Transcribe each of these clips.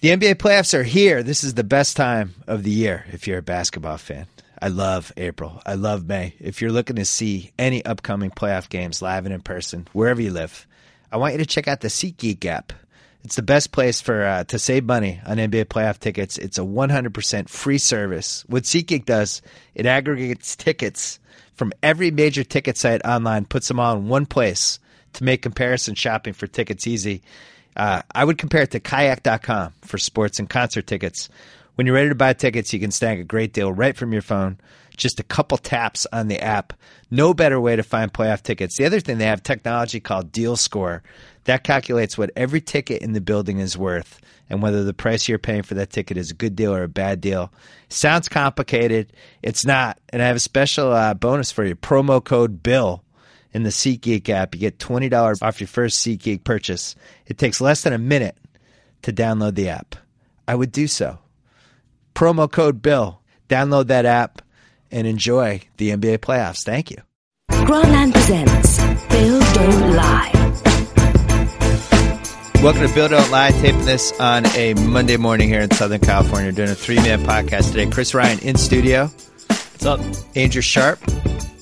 The NBA playoffs are here. This is the best time of the year if you're a basketball fan. I love April. I love May. If you're looking to see any upcoming playoff games live and in person, wherever you live, I want you to check out the SeatGeek app. It's the best place for uh, to save money on NBA playoff tickets. It's a 100% free service. What SeatGeek does, it aggregates tickets from every major ticket site online, puts them all in one place to make comparison shopping for tickets easy. Uh, I would compare it to kayak.com for sports and concert tickets. When you're ready to buy tickets, you can snag a great deal right from your phone. Just a couple taps on the app. No better way to find playoff tickets. The other thing, they have technology called Deal Score that calculates what every ticket in the building is worth and whether the price you're paying for that ticket is a good deal or a bad deal. Sounds complicated. It's not. And I have a special uh, bonus for you promo code BILL in the SeatGeek app. You get $20 off your first SeatGeek purchase. It takes less than a minute to download the app. I would do so. Promo code BILL. Download that app and enjoy the NBA playoffs. Thank you. Grantland presents Bill Don't Lie. Welcome to Bill Don't Lie, taping this on a Monday morning here in Southern California. Doing a three man podcast today. Chris Ryan in studio. What's up? Andrew Sharp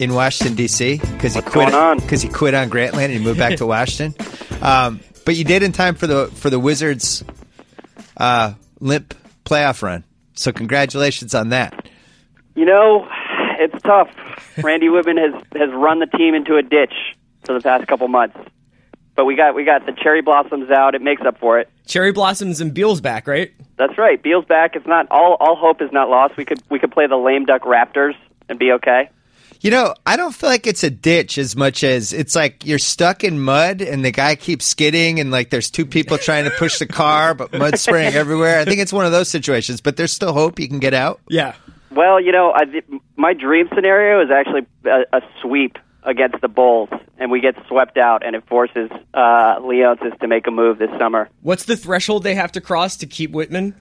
in Washington D.C. because he What's quit on? because he quit on Grantland and he moved back to Washington. Um, but you did in time for the for the Wizards' uh, limp playoff run. So congratulations on that. You know, it's tough. Randy Wittman has has run the team into a ditch for the past couple months. But we got we got the cherry blossoms out. It makes up for it. Cherry Blossoms and Beal's back, right? That's right. Beal's back. It's not all all hope is not lost. We could we could play the lame duck Raptors and be okay. You know, I don't feel like it's a ditch as much as it's like you're stuck in mud and the guy keeps skidding and like there's two people trying to push the car, but mud's spraying everywhere. I think it's one of those situations, but there's still hope you can get out. Yeah. Well, you know, I, my dream scenario is actually a, a sweep against the Bulls, and we get swept out, and it forces uh, Leonsis to make a move this summer. What's the threshold they have to cross to keep Wittman?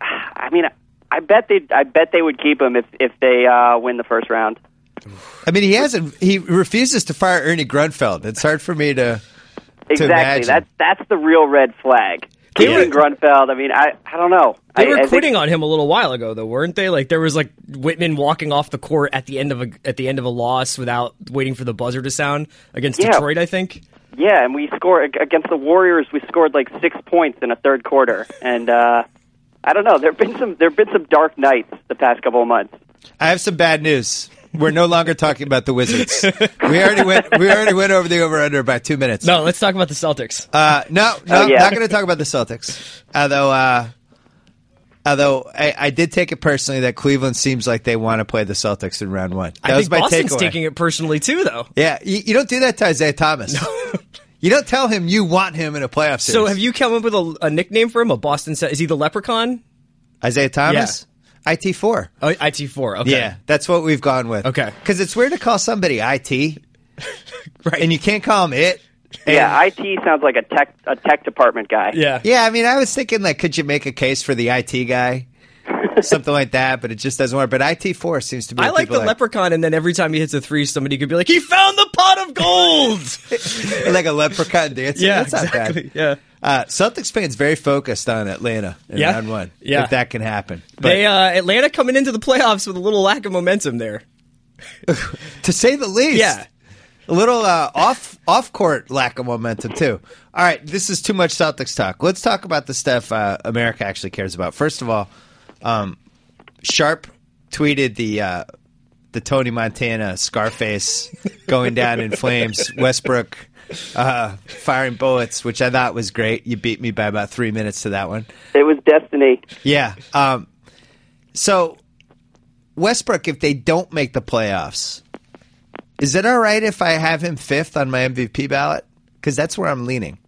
I mean, I bet they I bet they would keep him if if they uh, win the first round. I mean, he hasn't. He refuses to fire Ernie Grunfeld. It's hard for me to. Exactly. imagine. That's that's the real red flag. They Keeping were- Grunfeld. I mean, I I don't know. They I, were I think- quitting on him a little while ago, though, weren't they? Like there was like Wittman walking off the court at the end of a at the end of a loss without waiting for the buzzer to sound against Yeah. Detroit. I think. Yeah, and we scored against the Warriors. We scored like six points in a third quarter, and uh, I don't know. There've been some there've been some dark nights the past couple of months. I have some bad news. We're no longer talking about the Wizards. We already went. We already went over the over under by two minutes. No, let's talk about the Celtics. Uh, no, no, Oh, yeah. not going to talk about the Celtics. Although, uh, although I, I did take it personally that Cleveland seems like they want to play the Celtics in round one. That I was think my Boston's takeaway. taking it personally too, though. Yeah, you, you don't do that to Isaiah Thomas. you don't tell him you want him in a playoff series. So have you come up with a, a nickname for him? A Boston? Is he the Leprechaun? Isaiah Thomas? IT four. Oh, it four. Okay. Yeah, that's what we've gone with. Okay. because it's weird to call somebody IT, Right. and you can't call him it. And- Yeah, IT sounds like a tech a tech department guy. Yeah. Yeah, I mean, I was thinking like, could you make a case for the IT guy, something like that? But it just doesn't work. But IT four seems to be. I like people the leprechaun, and then every time he hits a three, somebody could be like, "He found the pot of gold." like a leprechaun dancing. yeah, That's not exactly. bad. Yeah, Uh, Celtics fans very focused on Atlanta in Yeah. round one. Yeah. if that can happen. But they uh, Atlanta coming into the playoffs with a little lack of momentum there. to say the least, Yeah. A little uh, off off court lack of momentum too. All right, this is too much Celtics talk. Let's talk about the stuff uh, America actually cares about. First of all, um, Sharp tweeted the uh, the Tony Montana Scarface going down in flames. Westbrook uh, firing bullets, which I thought was great. You beat me by about three minutes to that one. It was destiny. Yeah. Um, so Westbrook, if they don't make the playoffs, is it all right if I have him fifth on my MVP ballot? Because that's where I'm leaning.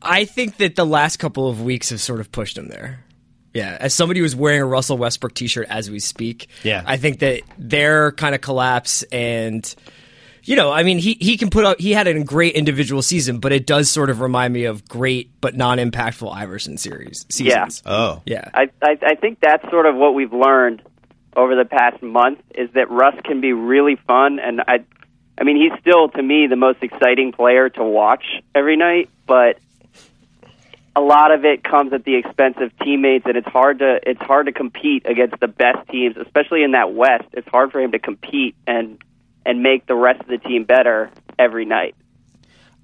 I think that the last couple of weeks have sort of pushed him there. Yeah, as somebody who's wearing a Russell Westbrook T-shirt as we speak, Yeah. I think that their kind of collapse and. You know, I mean, he, he can put up. He had a great individual season, but it does sort of remind me of great but non-impactful Iverson series seasons. Yeah. Oh. Yeah, I, I I think that's sort of what we've learned over the past month is that Russ can be really fun, and I, I mean, he's still to me the most exciting player to watch every night. But a lot of it comes at the expense of teammates, and it's hard to it's hard to compete against the best teams, especially in that West. It's hard for him to compete and and make the rest of the team better every night.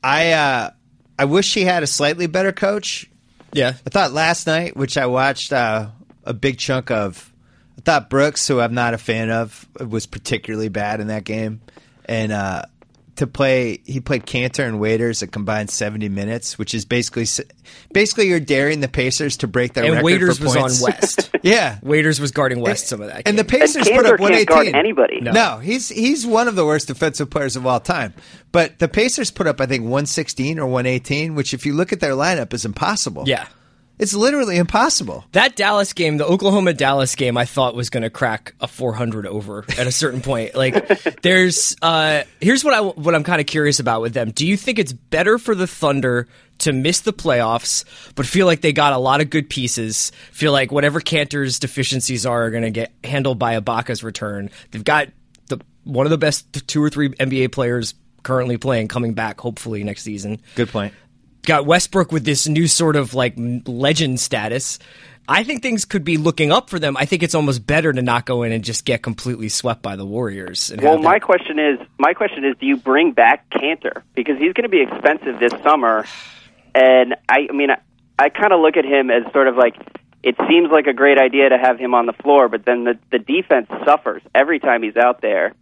I uh, I wish he had a slightly better coach. Yeah. I thought last night, which I watched uh, a big chunk of, I thought Brooks, who I'm not a fan of, was particularly bad in that game, and uh, to play, he played Kanter and Waiters a combined 70 minutes, which is basically basically you're daring the Pacers to break their and record Waiters for was points. on West. yeah, Waiters was guarding West some of that. and the Pacers and put Kanter up can't 118. guard anybody. No. No, he's he's one of the worst defensive players of all time. But the Pacers put up, I think, 116 or 118, which, if you look at their lineup, is impossible. yeah. It's literally impossible. That Dallas game, the Oklahoma Dallas game, I thought was going to crack a 400 over at a certain point. Like, there's uh, here's what I what I'm kind of curious about with them. Do you think it's better for the Thunder to miss the playoffs, but feel like they got a lot of good pieces? Feel like whatever Kanter's deficiencies are are going to get handled by Ibaka's return. They've got the one of the best two or three NBA players currently playing coming back, hopefully next season Good point. Got Westbrook with this new sort of like legend status. I think things could be looking up for them. I think it's almost better to not go in and just get completely swept by the Warriors. And Well, my question is, my question is, do you bring back Kanter because he's going to be expensive this summer? And I, I mean, I, I kind of look at him as sort of like it seems like a great idea to have him on the floor, but then the the defense suffers every time he's out there,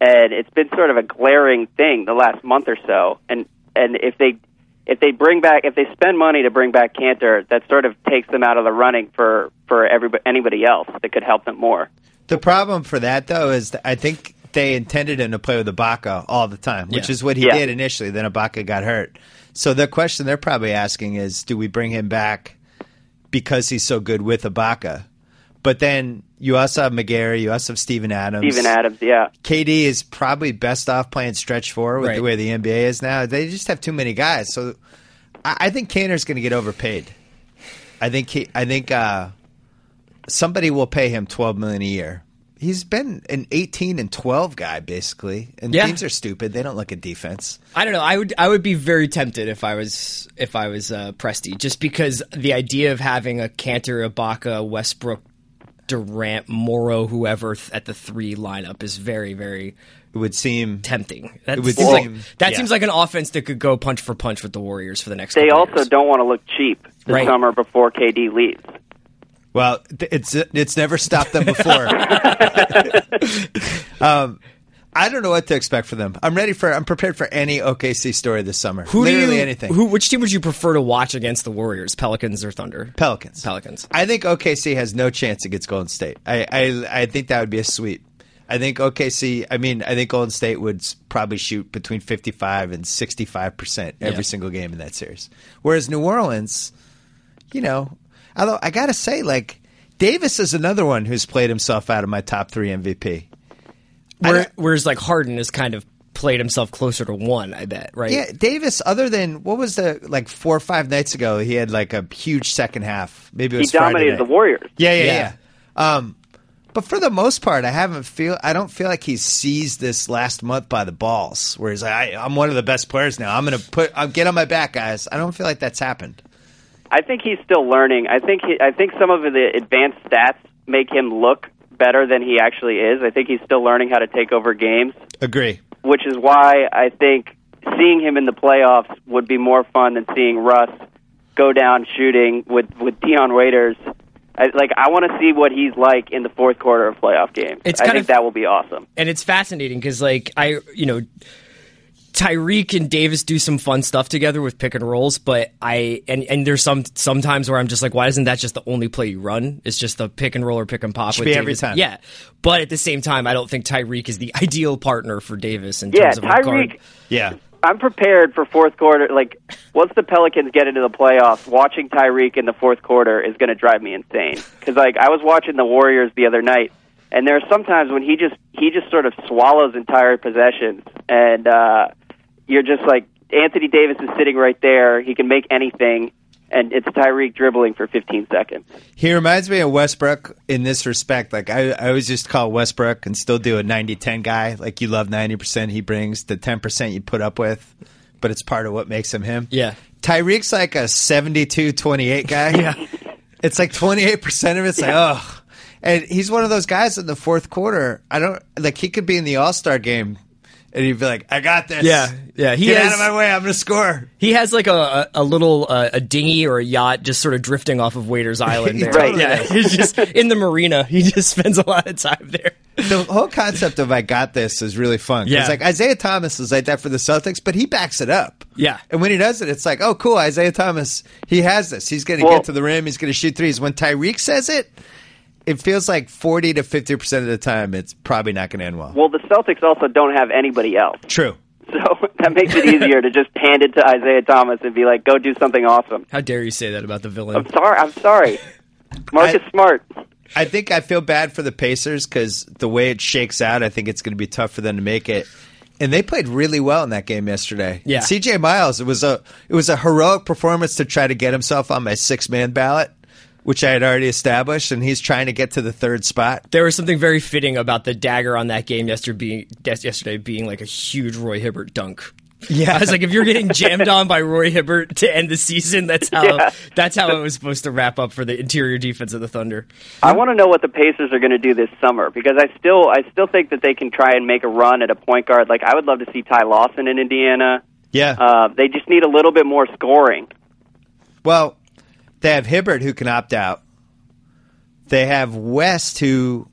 and it's been sort of a glaring thing the last month or so. And and if they if they bring back if they spend money to bring back Kanter, that sort of takes them out of the running for for everybody anybody else that could help them more. The problem for that, though, is that I think they intended him to play with Ibaka all the time, which Yeah. is what he Yeah. did initially. Then Ibaka got hurt. So the question they're probably asking is, do we bring him back because he's so good with Ibaka? But then you also have McGary, you also have Steven Adams. Steven Adams, yeah. KD is probably best off playing stretch four with Right. the way the NBA is now. They just have too many guys. So I, I think Kanter's going to get overpaid. I think he, I think uh, somebody will pay him twelve million a year. He's been an eighteen and twelve guy basically, and Yeah. teams are stupid. They don't look at defense. I don't know. I would I would be very tempted if I was if I was uh, Presti, just because the idea of having a Kanter, Ibaka, Westbrook, Durant, Morrow, whoever th- at the three lineup is very very It would seem tempting. That It would seems like seem- that yeah. seems like an offense that could go punch for punch with the Warriors for the next. They also years. don't want to look cheap the Right. summer before KD leaves. Well, it's it's never stopped them before. um, I don't know what to expect for them. I'm ready for. I'm prepared for any OKC story this summer. Who Literally you, anything. Who, which team would you prefer to watch against the Warriors? Pelicans or Thunder? Pelicans. Pelicans. I think OKC has no chance against Golden State. I, I I think that would be a sweep. I think OKC. I mean, I think Golden State would probably shoot between fifty-five and sixty-five percent every Yeah. single game in that series. Whereas New Orleans, you know, although I gotta say, like Davis is another one who's played himself out of my top three MVP. I Where, whereas like Harden has kind of played himself closer to one. I bet. Right. Yeah, Davis. Other than what was the like four or five nights ago, he had like a huge second half. Maybe it He was Friday dominated the Warriors. Yeah, yeah, Yeah. yeah. Um, but for the most part, I haven't feel. I don't feel like he's seized this last month by the balls. Where he's like, I, I'm one of the best players now. I'm gonna put. I'll get on my back, guys. I don't feel like that's happened. I think he's still learning. I think he, I think some of the advanced stats make him look better than he actually is. I think he's still learning how to take over games, Agree. which is why I think seeing him in the playoffs would be more fun than seeing Russ go down shooting with with Dion Waiters. I, like I want to see what he's like in the fourth quarter of playoff games. It's I kind think of- that will be awesome. and it's fascinating because like I you know Tyreke and Davis do some fun stuff together with pick and rolls, but I and and there's some sometimes where I'm just like, why isn't that just the only play you run? It's just the pick and roll or pick and pop. with be every Davis. time. Yeah, but at the same time, I don't think Tyreke is the ideal partner for Davis in Yeah, terms of a guard. Tyreke. Yeah. I'm prepared for fourth quarter. Like once the Pelicans get into the playoffs, watching Tyreke in the fourth quarter is going to drive me insane. Because like I was watching the Warriors the other night, and there are sometimes when he just he just sort of swallows entire possessions, and uh, you're just like Anthony Davis is sitting right there. He can make anything, and it's Tyreke dribbling for 15 seconds. He reminds me of Westbrook in this respect. Like I, I always just call Westbrook and still do a 90-10 guy. Like you love ninety percent he brings, the ten percent you put up with, but it's part of what makes him him. Yeah. Tyreke's like a 72-28 guy. Yeah. It's like 28% of it's like, oh. And he's one of those guys in the fourth quarter. I don't like he could be in the All-Star game and he'd be like, "I got this." Yeah, yeah. He Get has, out of my way. I'm going to score. He has like a, a, a little uh, a dinghy or a yacht just sort of drifting off of Waiters Island. There. Right. Yeah. He's just in the marina. He just spends a lot of time there. The whole concept of "I got this" is really fun. Yeah. like Isaiah Thomas is like that for the Celtics, but he backs it up. Yeah. and when he does it, it's like, "Oh, cool, Isaiah Thomas. He has this. He's going to Well- get to the rim. He's going to shoot threes. When Tyreke says it, it feels like forty to fifty percent of the time, it's probably not going to end well. Well, the Celtics also don't have anybody else, True. so that makes it easier to just hand it to Isaiah Thomas and be like, "Go do something awesome." How dare you say that about the villain? I'm sorry. I'm sorry. Marcus I- Smart. I think I feel bad for the Pacers because the way it shakes out, I think it's going to be tough for them to make it. And they played really well in that game yesterday. Yeah. CJ Miles, it was a it was a heroic performance to try to get himself on my six man ballot, which I had already established, and he's trying to get to the third spot. There was something very fitting about the dagger on that game yesterday being, yesterday being like a huge Roy Hibbert dunk. Yeah. I was like, if you're getting jammed on by Roy Hibbert to end the season, that's how Yeah. that's how it was supposed to wrap up for the interior defense of the Thunder. I want to know what the Pacers are going to do this summer because I still I still think that they can try and make a run at a point guard. Like I would love to see Ty Lawson in Indiana. Yeah. Uh, they just need a little bit more scoring. well, they have Hibbert who can opt out. They have West who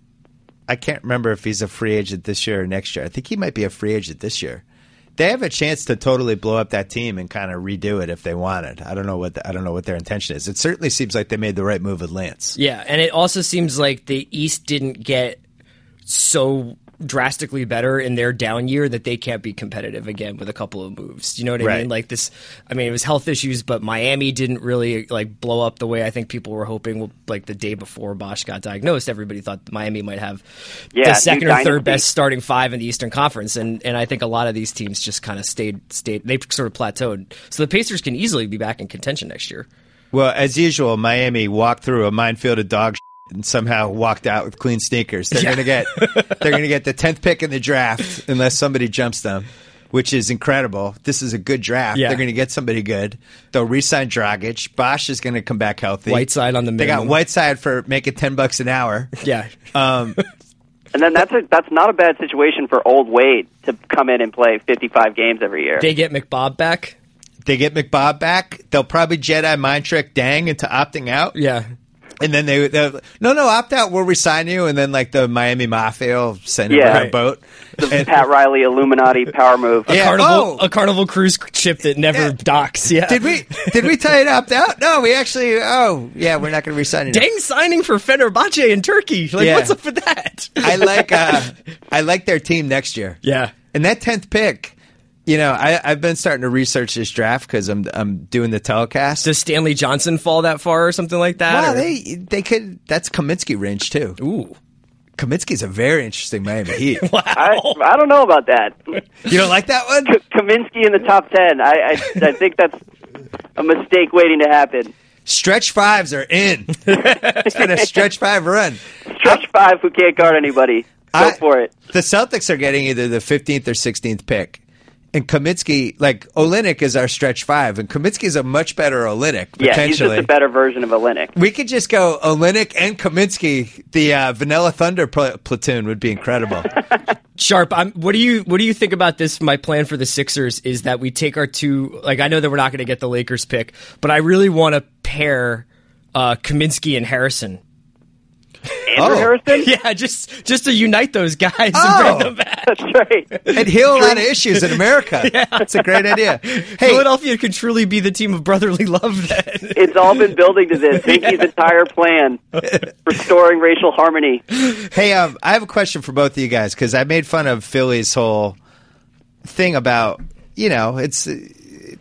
I can't remember if he's a free agent this year or next year. I think he might be a free agent this year. They have a chance to totally blow up that team and kind of redo it if they wanted. I don't know what the, I don't know what their intention is. It certainly seems like they made the right move with Lance. Yeah, and it also seems like the East didn't get so drastically better in their down year that they can't be competitive again with a couple of moves. You know what I Right. mean? Like this I mean it was health issues, but Miami didn't really like blow up the way I think people were hoping like the day before Bosh got diagnosed, everybody thought Miami might have Yeah, the second or third best starting five in the Eastern Conference and and I think a lot of these teams just kind of stayed stayed they sort of plateaued. So the Pacers can easily be back in contention next year. Well, as usual, Miami walked through a minefield of dog and somehow walked out with clean sneakers. They're Yeah. gonna get they're gonna get the tenth pick in the draft unless somebody jumps them, which is incredible. This is a good draft. Yeah. They're gonna get somebody good. They'll re-sign Dragic. Bosh is gonna come back healthy. Whiteside on the They got. Whiteside for making ten bucks an hour. Yeah. Um, And then that's a, that's not a bad situation for old Wade to come in and play 55 games every year. They get McBob back. they get McBob back. They'll probably Jedi mind trick Deng into opting out. Yeah. And then they, they'll no, no, opt out. We'll resign you. And then like the Miami Mafia will send him Yeah. on a boat. the And- Pat Riley Illuminati power move. Yeah. Carnival, oh. a Carnival cruise ship that never Yeah. docks. Yeah. Did we did we tell you to opt out? No, we actually. Oh, yeah, we're not going to resign you. Deng signing for Fenerbahce in Turkey. Like, Yeah. what's up with that? I like uh, I like their team next year. yeah. And that tenth pick, you know, I, I've been starting to research this draft because I'm I'm doing the telecast. Does Stanley Johnson fall that far or something like that? well, or- they they could. That's Kaminsky range too. Ooh. Kaminsky's a very interesting Miami Heat. I, I don't know about that. You don't like that one? K- Kaminsky in the top 10. I, I, I think that's a mistake waiting to happen. Stretch fives are in. it's been a stretch five run. Stretch five who can't guard anybody. Go I- for it. The Celtics are getting either the 15th or 16th pick. And Kaminsky, like Olynyk is our stretch five, and Kaminsky is a much better Olynyk, Yeah, he's just a better version of Olynyk. we could just go Olynyk and Kaminsky. The uh, Vanilla Thunder pl- platoon would be incredible. Sharp, I'm, what do you what do you think about this? My plan for the Sixers is that we take our two. Like, I know that we're not going to get the Lakers pick, but I really want to pair uh, Kaminsky and Harrison. Andrew Oh. Harrison? Yeah, just just to unite those guys Oh. and bring them back. That's right. and heal a lot of issues in America. yeah. That's a great idea. Hey, Philadelphia could truly be the team of brotherly love. Then It's all been building to this. Hinkie's entire plan, restoring racial harmony. Hey, um, I have a question for both of you guys because I made fun of Philly's whole thing about you know it's uh,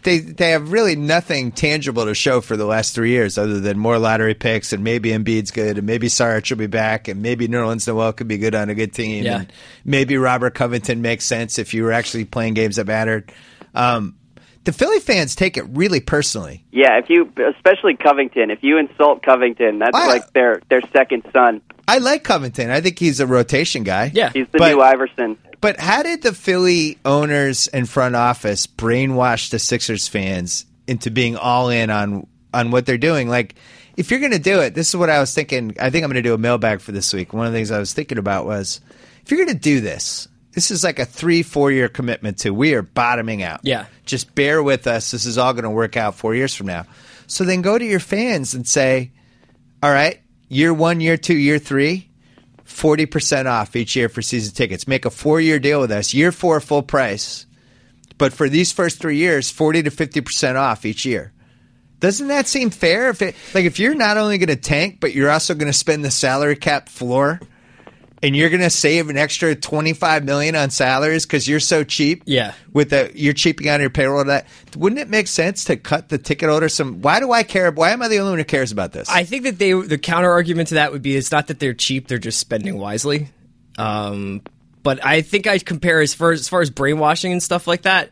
they they have really nothing tangible to show for the last three years other than more lottery picks and maybe Embiid's good and maybe Sarge will be back and maybe Nerlens Noel could be good on a good team Yeah. and maybe Robert Covington makes sense if you were actually playing games that mattered. Um, the Philly fans take it really personally. Yeah, if you, especially Covington, if you insult Covington, that's Wow. like their their second son. I like Covington. I think he's a rotation guy. Yeah. He's the But- new Iverson. But how did the Philly owners and front office brainwash the Sixers fans into being all in on on what they're doing. Like if you're going to do it, this is what I was thinking. I think I'm going to do a mailbag for this week. One of the things I was thinking about was if you're going to do this, this is like a three, four year commitment to we are bottoming out. Yeah. Just bear with us. This is all going to work out four years from now. So then go to your fans and say, all right, year one, year two, year three, 40% off each year for season tickets. Make a four year deal with us. Year four, full price. But for these first three years, 40 to 50% off each year. Doesn't that seem fair? If it, like if you're not only going to tank, but you're also going to spend the salary cap floor and you're going to save an extra 25 million on salaries because you're so cheap. Yeah. With the, you're cheaping on your payroll. That wouldn't it make sense to cut the ticket order some? Why do I care? Why am I the only one who cares about this? I think that they the counter argument to that would be it's not that they're cheap; they're just spending wisely. Um, but I think I compare as far as, as far as brainwashing and stuff like that.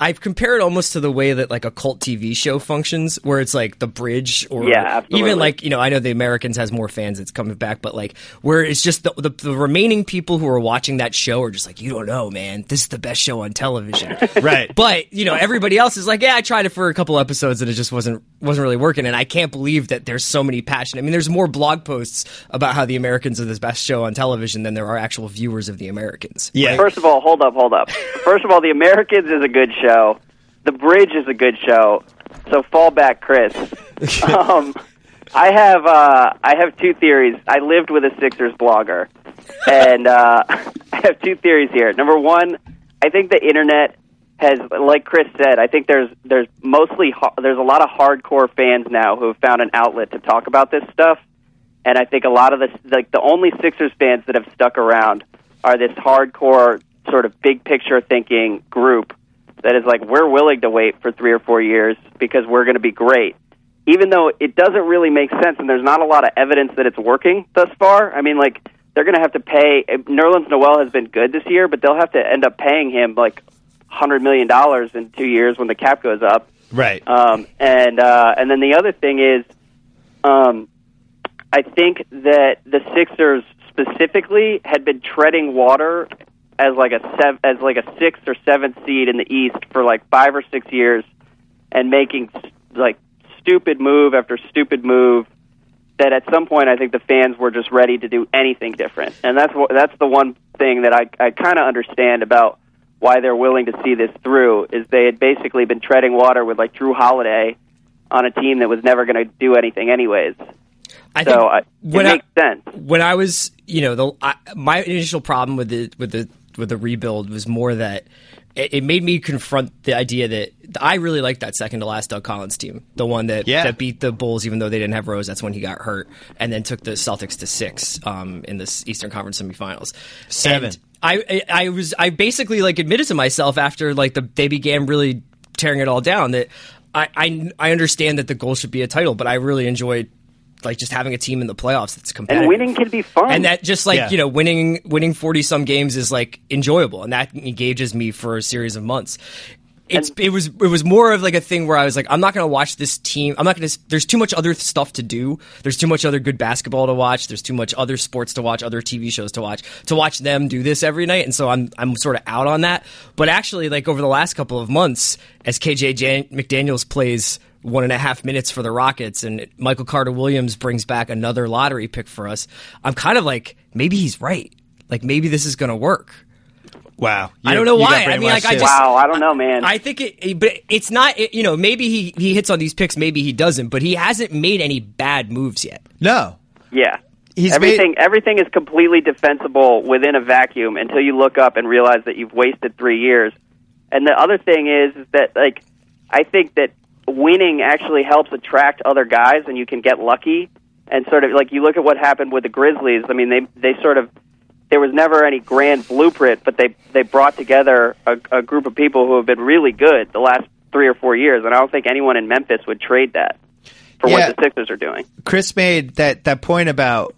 I compare it almost to the way that like a cult TV show functions, where it's like the bridge, or Yeah, even like you know, I know the Americans has more fans; it's coming back, but like where it's just the, the the remaining people who are watching that show are just like, you don't know, man, this is the best show on television, Right. But you know, everybody else is like, yeah, I tried it for a couple episodes and it just wasn't wasn't really working. And I can't believe that there's so many passionate. I mean, there's more blog posts about how the Americans are the best show on television than there are actual viewers of the Americans. Yeah. First of all, hold up, hold up. First of all, The Americans is a good show. The Bridge is a good show. So fall back, Chris. um, I have uh, I have two theories. I lived with a Sixers blogger, and uh, I have two theories here. Number one, I think the internet has, like Chris said, I think there's there's mostly ha- there's a lot of hardcore fans now who have found an outlet to talk about this stuff, and I think a lot of the like the only Sixers fans that have stuck around are this hardcore sort of big picture thinking group that is like we're willing to wait for three or four years because we're going to be great even though it doesn't really make sense and there's not a lot of evidence that it's working thus far. I mean, like they're going to have to pay. Nerlens Noel has been good this year, but they'll have to end up paying him like hundred million dollars in two years when the cap goes up. Right. Um, and uh, and then the other thing is, um, I think that the Sixers specifically had been treading water as like a sev- as like a sixth or seventh seed in the East for like five or six years, and making like stupid move after stupid move. That at some point I think the fans were just ready to do anything different, and that's what that's the one thing that I I kind of understand about why they're willing to see this through is they had basically been treading water with like Jrue Holiday on a team that was never going to do anything anyways. I So think I, it I- makes sense. when I was, you know, the I, my initial problem with the with the with the rebuild was more that it, it made me confront the idea that I really liked that second to last Doug Collins team, the one that Yeah. that beat the Bulls even though they didn't have Rose. That's when he got hurt, and then took the Celtics to six um, in the Eastern Conference semifinals. Seven. And I, I I was I basically like admitted to myself after like the they began really tearing it all down that I I, I understand that the goal should be a title, but I really enjoyed like just having a team in the playoffs that's competitive. And winning can be fun. And that just like Yeah. you know, winning winning forty some games is like enjoyable, and that engages me for a series of months. It's it was it was more of like a thing where I was like, I'm not going to watch this team. I'm not going to. There's too much other stuff to do. There's too much other good basketball to watch. There's too much other sports to watch, other TV shows to watch. To watch them do this every night, and so I'm I'm sort of out on that. But actually, like over the last couple of months, as KJ Jan- McDaniels plays one and a half minutes for the Rockets, and Michael Carter Williams brings back another lottery pick for us. I'm kind of like, maybe he's right. Like maybe this is going to work. Wow. I don't know why. I mean, like, I just- wow, I don't know, man. I think it, it- but it's not. It, you know, maybe he he hits on these picks, maybe he doesn't, but he hasn't made any bad moves yet. no. yeah. He's everything made- everything is completely defensible within a vacuum until you look up and realize that you've wasted three years. And the other thing is, is that like I think that winning actually helps attract other guys, and you can get lucky. And sort of like you look at what happened with the Grizzlies. I mean, they they sort of there was never any grand blueprint, but they they brought together a, a group of people who have been really good the last three or four years, and I don't think anyone in Memphis would trade that for Yeah. what the Sixers are doing. Chris made that that point about.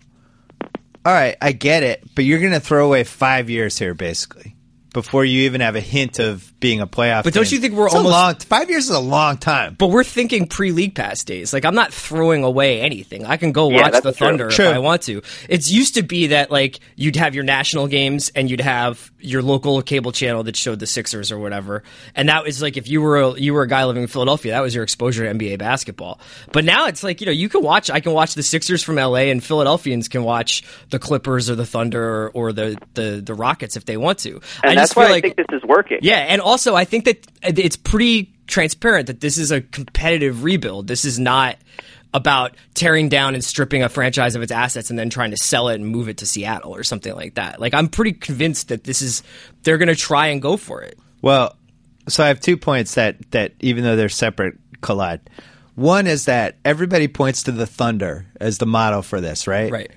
All right, I get it, but you're going to throw away five years here, basically, before you even have a hint of being a playoff. But don't team. you think we're It's a almost- long, five years is a long time? But we're thinking pre league pass days. Like I'm not throwing away anything. I can go Yeah, watch the true. Thunder True. if I want to. It's used to be that like you'd have your national games and you'd have your local cable channel that showed the Sixers or whatever. And that was like if you were a, you were a guy living in Philadelphia, that was your exposure to NBA basketball. But now it's like, you know, you can watch I can watch the Sixers from LA and Philadelphians can watch the Clippers or the Thunder or, or the, the the Rockets if they want to. And I that's just why feel I like think this is working. yeah, and also I think that it's pretty transparent that this is a competitive rebuild. This is not about tearing down and stripping a franchise of its assets and then trying to sell it and move it to Seattle or something like that. Like I'm pretty convinced that this is they're going to try and go for it. Well, so I have two points that that even though they're separate collide. One is that everybody points to the Thunder as the model for this, right? Right.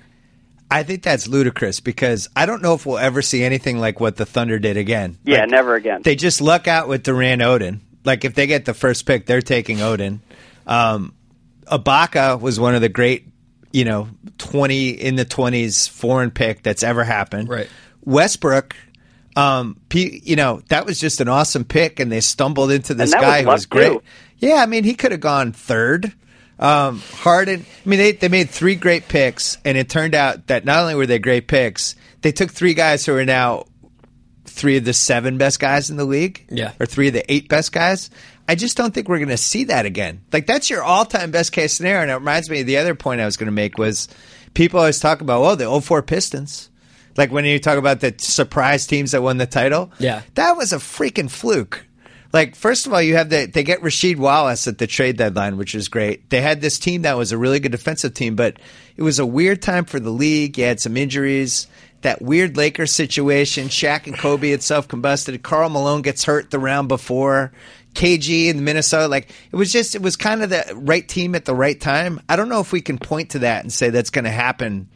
I think that's ludicrous because I don't know if we'll ever see anything like what the Thunder did again. Yeah, Like, never again. They just luck out with Durant Oden. Like if they get the first pick, they're taking Oden. Um, Ibaka was one of the great, you know, twenty in the twenties foreign pick that's ever happened. Right. Westbrook, um, P, you know, that was just an awesome pick, and they stumbled into this guy was who was great. too. Yeah, I mean, he could have gone third. Um, Harden. I mean, they they made three great picks, and it turned out that not only were they great picks, they took three guys who are now three of the seven best guys in the league. Yeah. or three of the eight best guys. I just don't think we're going to see that again. Like that's your all-time best case scenario. And it reminds me of the other point I was going to make was people always talk about, oh, the 04 Pistons. Like when you talk about the surprise teams that won the title. Yeah. That was a freaking fluke. Like, first of all, you have the they get Rasheed Wallace at the trade deadline, which is great. They had this team that was a really good defensive team, but it was a weird time for the league. You had some injuries. That weird Lakers situation. Shaq and Kobe had self combusted. Karl Malone gets hurt the round before. KG in Minnesota. Like it was just it was kind of the right team at the right time. I don't know if we can point to that and say that's going to happen.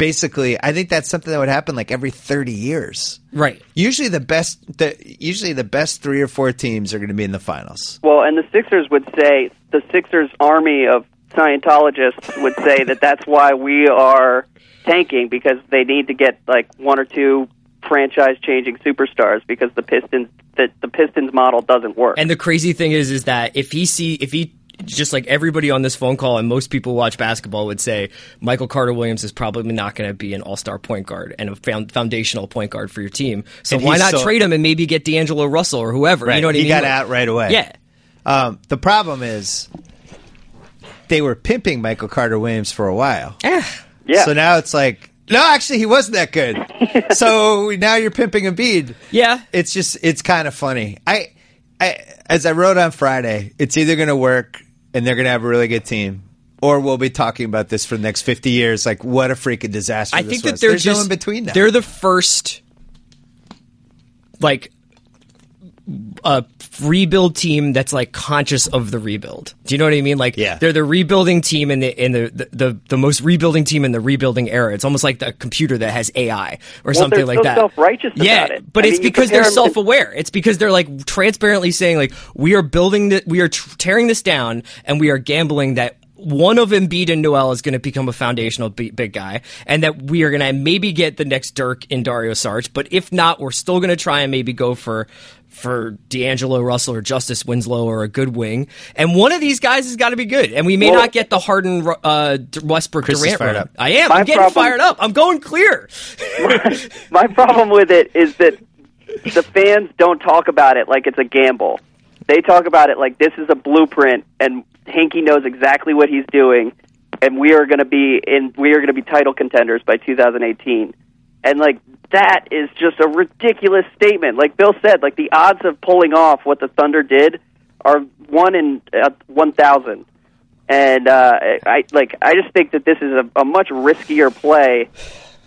Basically, I think that's something that would happen like every 30 years. Right. Usually the best the usually the best 3 or 4 teams are going to be in the finals. Well, and the Sixers would say the Sixers army of Scientologists would say that that's why we are tanking because they need to get like one or two franchise changing superstars because the Pistons the, the Pistons model doesn't work. And the crazy thing is, is that if he see if he just like everybody on this phone call and most people watch basketball would say Michael Carter Williams is probably not going to be an all-star point guard and a found, foundational point guard for your team. So And why not so- trade him and maybe get D'Angelo Russell or whoever? You know what I he mean? got Like- out right away. Yeah. Um, the problem is they were pimping Michael Carter Williams for a while. Yeah. So now it's like, no, actually, he wasn't that good. so now you're pimping Embiid. Yeah. It's just, it's kind of funny. I, I, as I wrote on Friday, it's either going to work and they're going to have a really good team, or we'll be talking about this for the next 50 years. Like, what a freaking disaster! I think that was. they're There's just no in between. They're the first like a rebuild team that's like conscious of the rebuild. Do you know what I mean? Like Yeah. they're the rebuilding team in the in the, the, the, the most rebuilding team in the rebuilding era. It's almost like the computer that has AI or something like so that. self-righteous about yeah, it. but I it's mean, because they're to- self-aware. It's because they're like transparently saying like we are building that we are tearing this down and we are gambling that one of Embiid and Noel is going to become a foundational big guy, and that we are going to maybe get the next Dirk in Dario Saric. But if not, we're still going to try and maybe go for for D'Angelo Russell or Justice Winslow or a good wing. And one of these guys has got to be good. And we may Well- not get the Harden uh, Westbrook Chris is Durant fired run. up. I am. My I'm getting problem- fired up. I'm going clear. My problem with it is that the fans don't talk about it like it's a gamble. They talk about it like this is a blueprint, and Hinkie knows exactly what he's doing, and we are going to be in. We are going to be title contenders by 2018, and like that is just a ridiculous statement. Like Bill said, like the odds of pulling off what the Thunder did are one in uh, one thousand. And uh, I like. I just think that this is a, a much riskier play,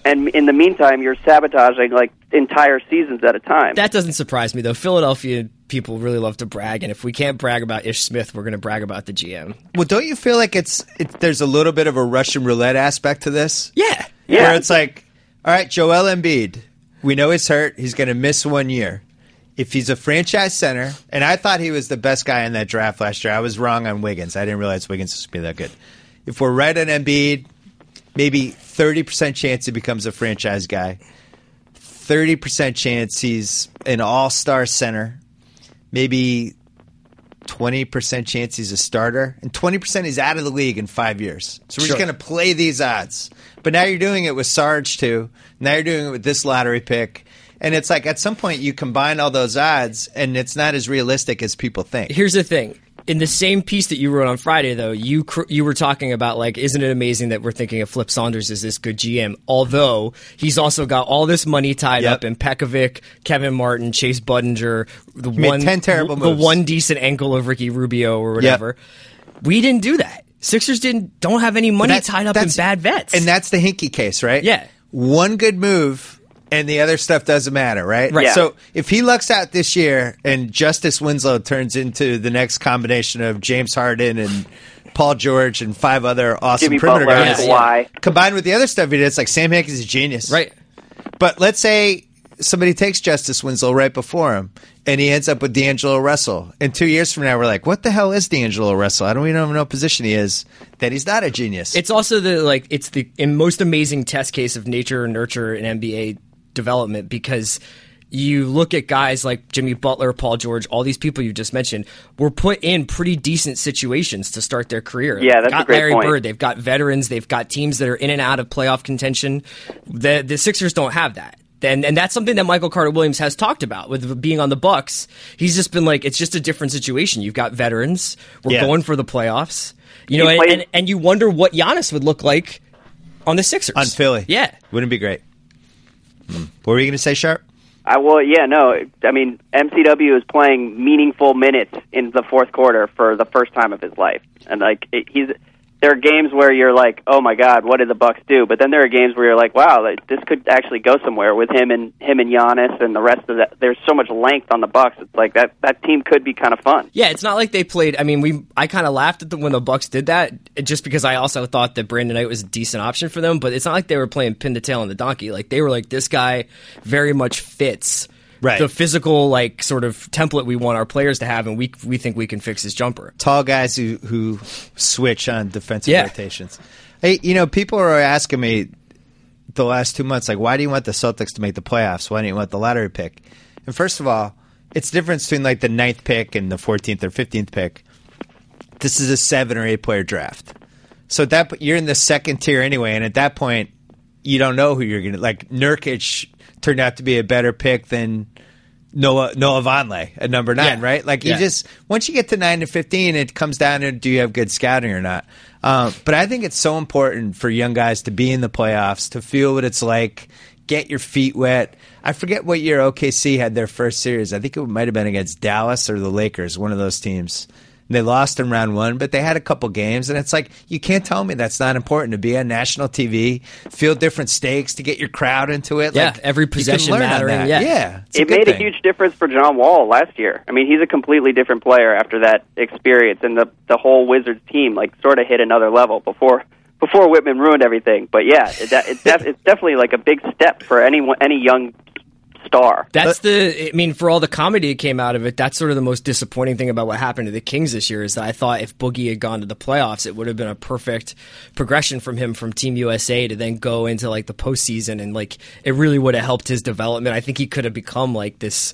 and in the meantime, you're sabotaging like entire seasons at a time. That doesn't surprise me though. Philadelphia people really love to brag, and if we can't brag about Ish Smith, we're going to brag about the GM. well, don't you feel like it's, it, there's a little bit of a Russian roulette aspect to this? Yeah, Yeah. Where it's like, all right, Joel Embiid, we know he's hurt. He's going to miss one year. If he's a franchise center, and I thought he was the best guy in that draft last year, I was wrong on Wiggins. I didn't realize Wiggins was going to be that good. If we're right on Embiid, maybe 30% chance he becomes a franchise guy, 30% chance he's an all star center maybe twenty percent chance he's a starter, and twenty percent he's out of the league in five years. So we're Sure. just going to play these odds. But now you're doing it with Sarge too. Now you're doing it with this lottery pick. And it's like at some point you combine all those odds, and it's not as realistic as people think. Here's the thing. In the same piece that you wrote on Friday, though, you cr- you were talking about like, isn't it amazing that we're thinking of Flip Saunders as this good GM? Although he's also got all this money tied Yep. up in Pekovic, Kevin Martin, Chase Budinger, the Made one 10 terrible the one decent ankle of Ricky Rubio or whatever. We didn't do that. Sixers didn't don't have any money tied up in bad vets. And that's the Hinkie case, right? Yeah. One good move and the other stuff doesn't matter, right? Right. Yeah. So if he lucks out this year and Justice Winslow turns into the next combination of James Harden and Paul George and five other awesome Jimmy perimeter Butler, guys, Yeah. Combined with the other stuff he did, it's like Sam Hankins is a genius. right. But let's say somebody takes Justice Winslow right before him and he ends up with D'Angelo Russell. And two years from now, we're like, what the hell is D'Angelo Russell? I don't even know what position he is. That he's not a genius. It's also the like it's the most amazing test case of nature and nurture in NBA development because you look at guys like Jimmy Butler, Paul George, all these people you just mentioned were put in pretty decent situations to start their career. Yeah, that's They've got a great Larry point. Bird, they've got veterans, they've got teams that are in and out of playoff contention. The the Sixers don't have that. And, and that's something that Michael Carter Williams has talked about with being on the Bucks. He's just been like, it's just a different situation. You've got veterans. We're Yeah. going for the playoffs. You know, He and, and, and you wonder what Giannis would look like on the Sixers. on Philly. Yeah. Wouldn't it be great? Hmm. What were you going to say, Sharp? I well, yeah, no. I mean, MCW is playing meaningful minutes in the fourth quarter for the first time of his life, and like it, he's. There are games where you're like, "Oh my God, what did the Bucks do?" But then there are games where you're like, "Wow, this could actually go somewhere with him and him and Giannis and the rest of that." There's so much length on the Bucks. It's like that that team could be kind of fun. Yeah, it's not like they played. I mean, we I kind of laughed at the when the Bucks did that, just because I also thought that Brandon Knight was a decent option for them. But it's not like they were playing pin the tail on the donkey. Like they were like, this guy very much fits Right. the physical like sort of template we want our players to have, and we we think we can fix his jumper. Tall guys who, who switch on defensive Yeah. rotations. Hey, you know, people are asking me the last two months, like, why do you want the Celtics to make the playoffs? Why do you want the lottery pick? And first of all, it's the difference between like the ninth pick and the 14th or 15th pick. This is a seven or eight player draft. So at that you're in the second tier anyway, and at that point, you don't know who you're going to like. Nurkic turned out to be a better pick than Noah Noah Vonleh at number nine, Yeah. right? Like you just once you get to nine to fifteen, it comes down to do you have good scouting or not. Um, but I think it's so important for young guys to be in the playoffs, to feel what it's like, get your feet wet. I forget what year OKC had their first series. I think it might have been against Dallas or the Lakers, one of those teams. And they lost in round one, but they had a couple games, and it's like you can't tell me that's not important to be on national TV, feel different stakes, to get your crowd into it. Yeah, Like, every possession learn mattering, yeah. yeah, it's a it good made a huge difference for John Wall last year. I mean, he's a completely different player after that experience, and the the whole Wizards team like sort of hit another level before before Wittman ruined everything. But yeah, it, that- it's, def- it's definitely like a big step for any any young star. That's the. I mean, for all the comedy that came out of it, that's sort of the most disappointing thing about what happened to the Kings this year is that I thought if Boogie had gone to the playoffs, it would have been a perfect progression from him from Team USA to then go into like the postseason, and like it really would have helped his development. I think he could have become like this,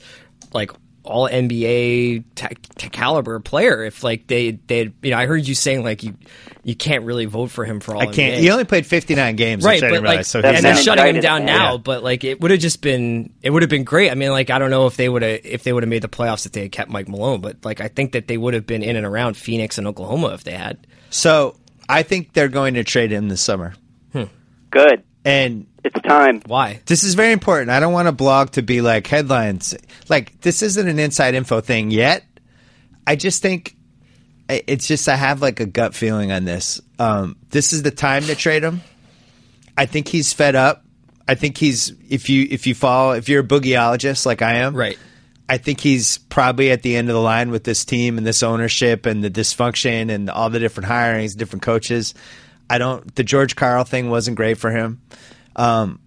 like all NBA ta- ta- caliber player if like they they you know I heard you saying like you you can't really vote for him for all I can't. NBA. He only played 59 games, right, but like, realize. So That's and they're shutting him indicted, down yeah. now. But like, it would have just been, it would have been great. I mean, like, I don't know if they would have, if they would have made the playoffs if they had kept Mike Malone, but like, I think that they would have been in and around Phoenix and Oklahoma if they had. So I think they're going to trade him this summer, hmm. Good, and it's time. Why? this is very important. I don't want a blog to be like headlines. Like this isn't an inside info thing yet. I just think it's just I have like a gut feeling on this. Um, this is the time to trade him. I think he's fed up. I think he's if you if you follow if you're a boogieologist like I am, Right. I think he's probably at the end of the line with this team and this ownership and the dysfunction and all the different hirings, different coaches. I don't. The George Karl thing wasn't great for him, um,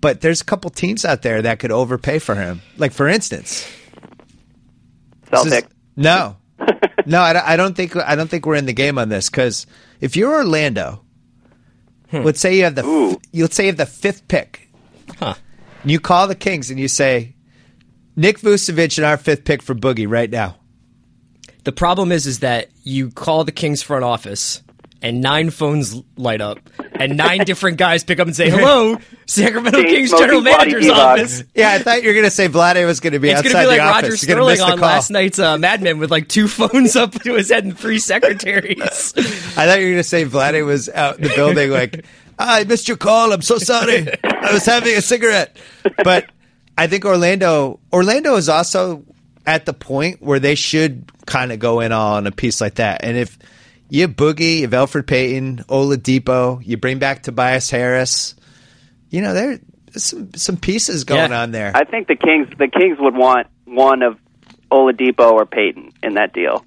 but there's a couple teams out there that could overpay for him. Like for instance, this is- no, no, I, don't- I don't think I don't think we're in the game on this because if you're Orlando, let's say you have the Ooh. you let's say you have the fifth pick, Huh. you call the Kings and you say, Nick Vucevic and our fifth pick for Boogie right now. The problem is, is that you call the Kings front office and nine phones light up and nine different guys pick up and say, "Hello, Sacramento Dave Kings Smoking general manager's office." Yeah, I thought you were going to say Vlade was going to be It's outside gonna be like the Roger office. You're gonna miss Sterling the on call. last night's uh, Mad Men with like two phones up to his head and three secretaries. I thought you were going to say Vlade was out in the building like, "Ah, I missed your call. I'm so sorry. I was having a cigarette. But I think Orlando, Orlando is also at the point where they should kind of go in on a piece like that. And if you have Boogie, you have Elfrid Payton, Oladipo, you bring back Tobias Harris, you know, there's some, some pieces going Yeah. on there. I think the Kings the Kings would want one of Oladipo or Payton in that deal.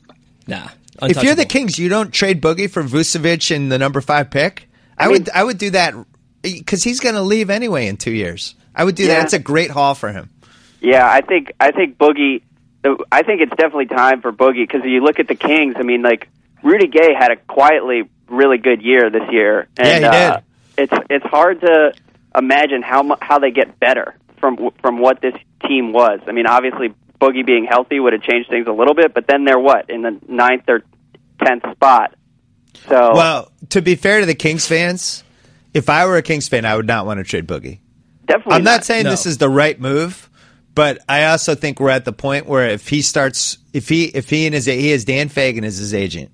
Nah. if you're the. Kings, you don't trade Boogie for Vucevic and the number five pick. I, would I would do that because he's going to leave anyway in two years. I would do that. Yeah. It's a great haul for him. Yeah, I think I think Boogie. I think it's definitely time for Boogie because you look at the Kings. I mean, like Rudy Gay had a quietly really good year this year, and Yeah, he did. Uh, it's it's hard to imagine how how they get better from from what this team was. I mean, obviously Boogie being healthy would have changed things a little bit, but then they're what in the ninth or tenth spot. So Well, to be fair to the Kings fans, if I were a Kings fan, I would not want to trade Boogie. definitely, I'm not saying No. this is the right move, but I also think we're at the point where if he starts, if he, if he and his, he is Dan Fegan as his agent,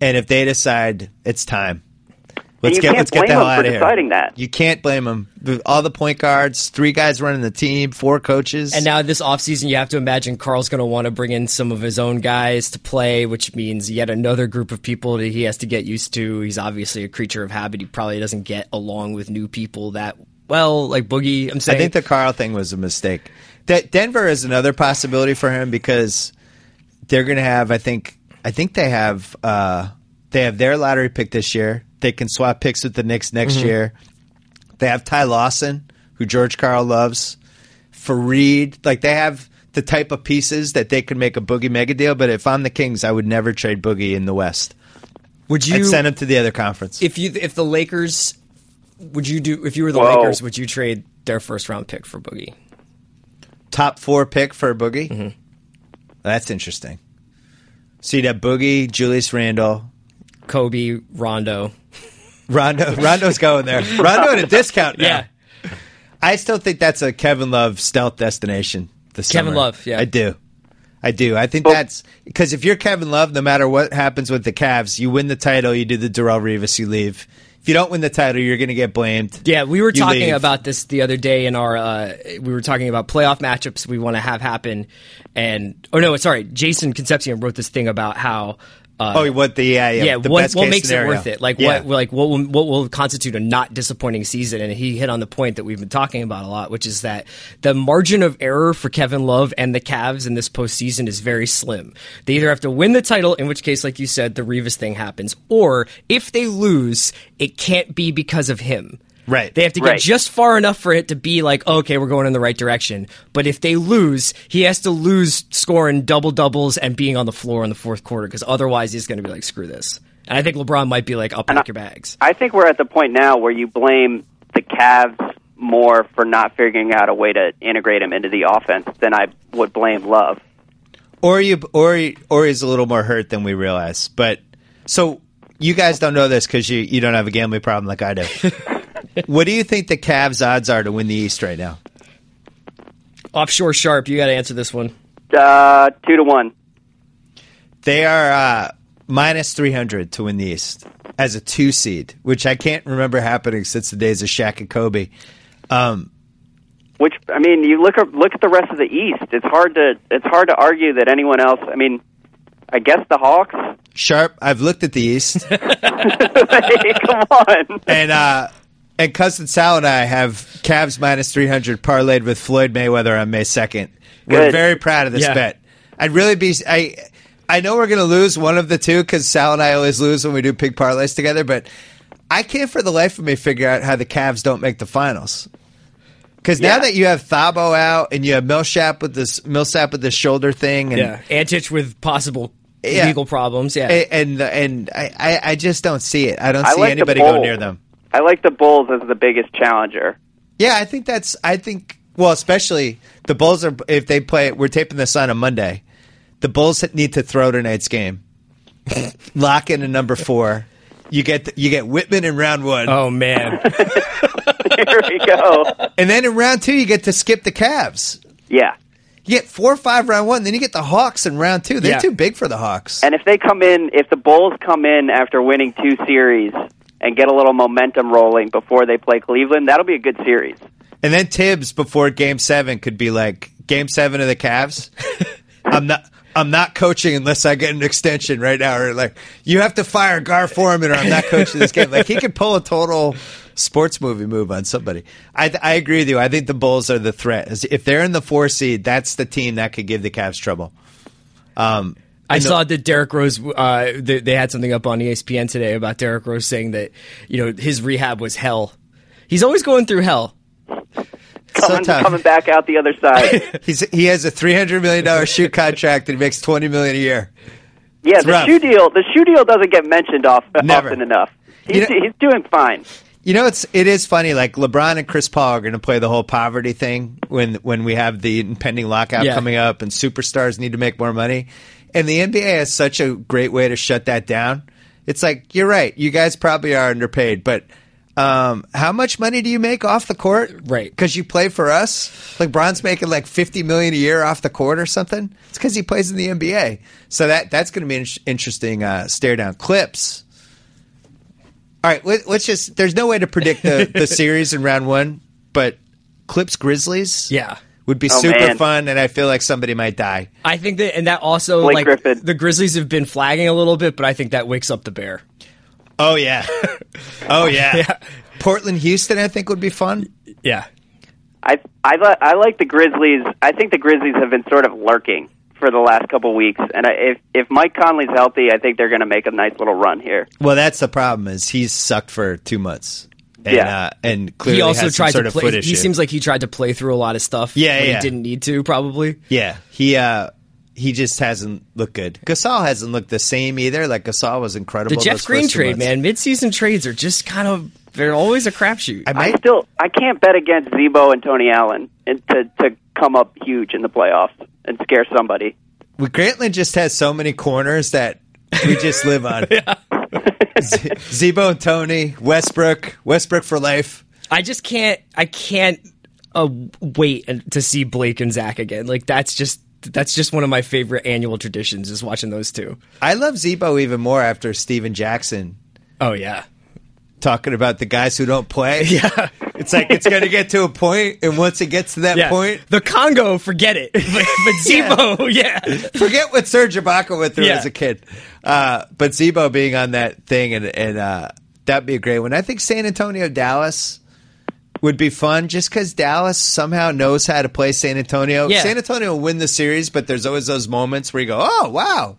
and if they decide it's time, let's get let's get the hell them out for of here. deciding that. You can't blame him. All the point guards, three guys running the team, four coaches, And now this offseason, you have to imagine Karl's going to want to bring in some of his own guys to play, which means yet another group of people that he has to get used to. He's obviously a creature of habit. He probably doesn't get along with new people that well, like Boogie. I'm I think the Karl thing was a mistake. De- Denver is another possibility for him because they're going to have. I think. I think they have. Uh, they have their lottery pick this year. They can swap picks with the Knicks next year. They have Ty Lawson, who George Karl loves. Faried, like they have the type of pieces that they could make a Boogie mega deal. But if I'm the Kings, I would never trade Boogie in the West. would you I'd send him to the other conference. if you if the Lakers would you do if you were the Whoa. Lakers would you trade their first round pick for Boogie? Top four pick for Boogie. Mm-hmm. That's interesting. So you'd have Boogie, Julius Randle, Kobe, Rondo. Rondo. Rondo's going there. Rondo at a discount now. Yeah. I still think that's a Kevin Love stealth destination. This Kevin summer. Love, yeah. I do. I do. I think Well- that's because if you're Kevin Love, no matter what happens with the Cavs, you win the title, you do the Darrelle Revis, you leave. If you don't win the title, you're going to get blamed. Yeah, we were You talking leave. about this the other day in our. Uh, we were talking about playoff matchups we want to have happen, and oh no, sorry, Jason Concepcion wrote this thing about how. Uh, Oh, what the yeah yeah, yeah, the what, what makes scenario. it worth it? Like Yeah. what like what will, what will constitute a not disappointing season? And he hit on the point that we've been talking about a lot, which is that the margin of error for Kevin Love and the Cavs in this postseason is very slim. They either have to win the title, in which case, like you said, the Revis thing happens, or if they lose, it can't be because of him. Right. They have to get Right. just far enough for it to be like, oh, okay, we're going in the right direction. But if they lose, he has to lose scoring double doubles and being on the floor in the fourth quarter because otherwise he's going to be like, screw this. And I think LeBron might be like, I'll pack your bags. I think we're at the point now where you blame the Cavs more for not figuring out a way to integrate him into the offense than I would blame Love. or you or or he's a little more hurt than we realize. But so you guys don't know this because you you don't have a gambling problem like I do. what do you think the Cavs' odds are to win the East right now? Offshore Sharp, you got to answer this one. Uh, two to one. They are uh, minus three hundred to win the East as a two seed, which I can't remember happening since the days of Shaq and Kobe. Um, Which I mean, you look at, look at the rest of the East. It's hard to it's hard to argue that anyone else. I mean, I guess the Hawks. Sharp, I've looked at the East, Hey, come on. and uh, and cousin Sal and I have Cavs minus three hundred parlayed with Floyd Mayweather on May second. We're Good. very proud of this Yeah. bet. I'd really be. I I know we're going to lose one of the two because Sal and I always lose when we do pig parlays together, but I can't for the life of me figure out how the Cavs don't make the finals. Because now that you have Thabo out and you have Millsap with this Millsap with this shoulder thing, and Yeah. Antic with possible Yeah. legal problems. Yeah. and and, and I, I I just don't see it. I don't I see like anybody go near them. I like the Bulls as the biggest challenger. Yeah, I think that's. I think Well, especially the Bulls are if they play. We're taping this on a Monday. The Bulls need to throw tonight's game. Lock in a number four. You get you get Wittman in round one, Oh man, Here we go. and then in round two you get to skip the Cavs. Yeah. You get four or five round one, then you get the Hawks in round two. They're Yeah. too big for the Hawks. And if they come in, if the Bulls come in after winning two series and get a little momentum rolling before they play Cleveland, that'll be a good series. And then Thibs before Game Seven could be like Game Seven of the Cavs. I'm not. I'm not coaching unless I get an extension right now. Or like you have to fire Gar Forman, or I'm not coaching this game. Like he could pull a total sports movie move on somebody. I I agree with you. I think the Bulls are the threat. If they're in the four seed, that's the team that could give the Cavs trouble. Um, I and saw that Derrick Rose. Uh, they, they had something up on ESPN today about Derrick Rose saying that you know his rehab was hell. He's always going through hell. so Coming, tough. coming back out the other side. He's he has a three hundred million dollar shoe contract that he makes twenty million a year. Yeah, It's the rough. shoe deal. The shoe deal doesn't get mentioned off, Never. often enough. He's, You know- he's doing fine. You know, it's it is funny. Like LeBron and Chris Paul are going to play the whole poverty thing when when we have the impending lockout Yeah. coming up, and superstars need to make more money. And the NBA has such a great way to shut that down. It's like you're right. You guys probably are underpaid, but um, how much money do you make off the court? Right. because you play for us. Like Bron's making like fifty million a year off the court or something. It's because he plays in the NBA. So that that's going to be an interesting uh, stare down. Clips. All right, let, let's just. There's no way to predict the, the series in round one, but Clips Grizzlies, Yeah. Would be Oh, super man. fun, and I feel like somebody might die. I think that, and that also Blake like Griffin. the Grizzlies have been flagging a little bit, but I think that wakes up the bear. Oh yeah, oh yeah. Yeah. Portland, Houston, I think would be fun. Yeah, I I li- I like the Grizzlies. I think the Grizzlies have been sort of lurking for the last couple weeks, and I, if if Mike Conley's healthy, I think they're going to make a nice little run here. Well, that's the problem is he's sucked for two months. And, Yeah. uh, and clearly he also has some tried sort to of play. He seems like he tried to play through a lot of stuff. Yeah, when yeah. He didn't need to probably. yeah, he uh, he just hasn't looked good. Gasol hasn't looked the same either. Like Gasol was incredible. The Jeff those Green first trade, man. Mid-season trades are just kind of they're always a crapshoot. I I might still I can't bet against Z-Bo and Tony Allen and to to come up huge in the playoffs and scare somebody. Well, Grantland just has so many corners that we just live on. Z- Z-Bo and Tony, Westbrook, Westbrook for life. I just can't. I can't uh, wait to see Blake and Zach again. Like that's just that's just one of my favorite annual traditions is watching those two. I love Z-Bo even more after Stephen Jackson Oh yeah, talking about the guys who don't play. yeah, It's like it's going to get to a point, and once it gets to that yeah. point, The Congo, forget it. But, Z-Bo, yeah. forget what Serge Ibaka went through Yeah. as a kid. Uh, but Z-Bo being on that thing, and, and uh, that'd be a great one. I think San Antonio, Dallas would be fun just because Dallas somehow knows how to play San Antonio. Yeah. San Antonio will win the series, but there's always those moments where you go, oh, wow.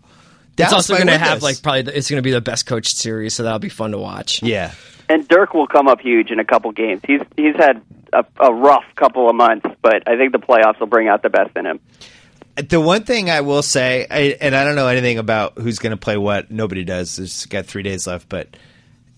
It's also going to have this. like probably the, it's going to be the best coached series, so that'll be fun to watch. Yeah. And Dirk will come up huge in a couple games. He's he's had a, a rough couple of months, but I think the playoffs will bring out the best in him. The one thing I will say, I, and I don't know anything about who's going to play what. Nobody does. There's got three days left, but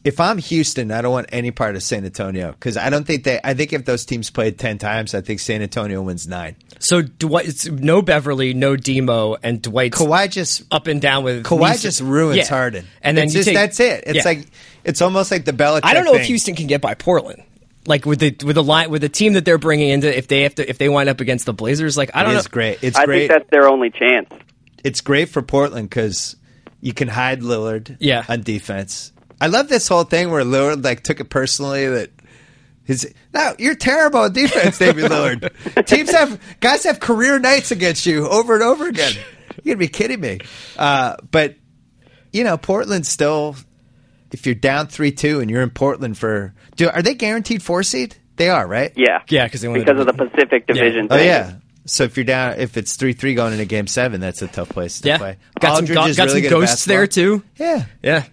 if I'm Houston, I don't want any part of San Antonio because I don't think they. I think if those teams played ten times, I think San Antonio wins nine. So Dwight, it's no Beverley, no Demo, and Dwight. Kawhi just up and down with Kawhi Lisa- just ruins Yeah. Harden, and then it's just take- that's it. It's Yeah. like it's almost like the Belichick. I don't know if. Houston can get by Portland. Like with the with the line with the team that they're bringing into if they have to if they wind up against the Blazers like I don't know is great. It's I great. think that's their only chance. it's great for Portland because you can hide Lillard Yeah. on defense. I love this whole thing where Lillard like took it personally that his no, you're terrible at defense, David Lillard. Teams have guys have career nights against you over and over again. You gotta be kidding me. Uh, but you know, Portland still if you're down three two and you're in Portland for do are they guaranteed four seed? They are, right? Yeah, Yeah, 'cause they because to- of the Pacific Division. Oh thing. yeah. So if you're down, if it's three three going into Game Seven, that's a tough place to yeah play. got some Aldridge go- is got really some ghosts there too Yeah, yeah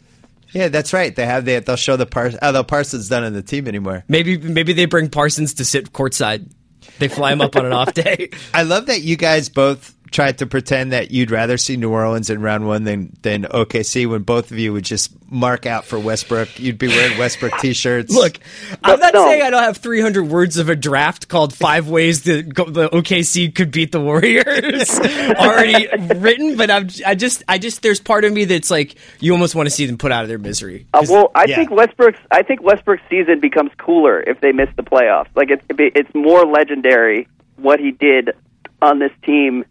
yeah, that's right. They have the they'll show the Parsons. Oh, Although Parsons not on the team anymore. maybe maybe they bring Parsons to sit courtside they fly him up on an off day I love that you guys both tried to pretend that you'd rather see New Orleans in round one than than OKC when both of you would just mark out for Westbrook. You'd be wearing Westbrook t-shirts. Look, I'm not no. saying I don't have 300 words of a draft called Five Ways That the OKC Could Beat the Warriors already written, but I'm, I just, I just, there's part of me that's like, you almost want to see them put out of their misery. Uh, well, I yeah. think Westbrook's. I think Westbrook's season becomes cooler if they miss the playoffs. Like it's it's more legendary what he did on this team,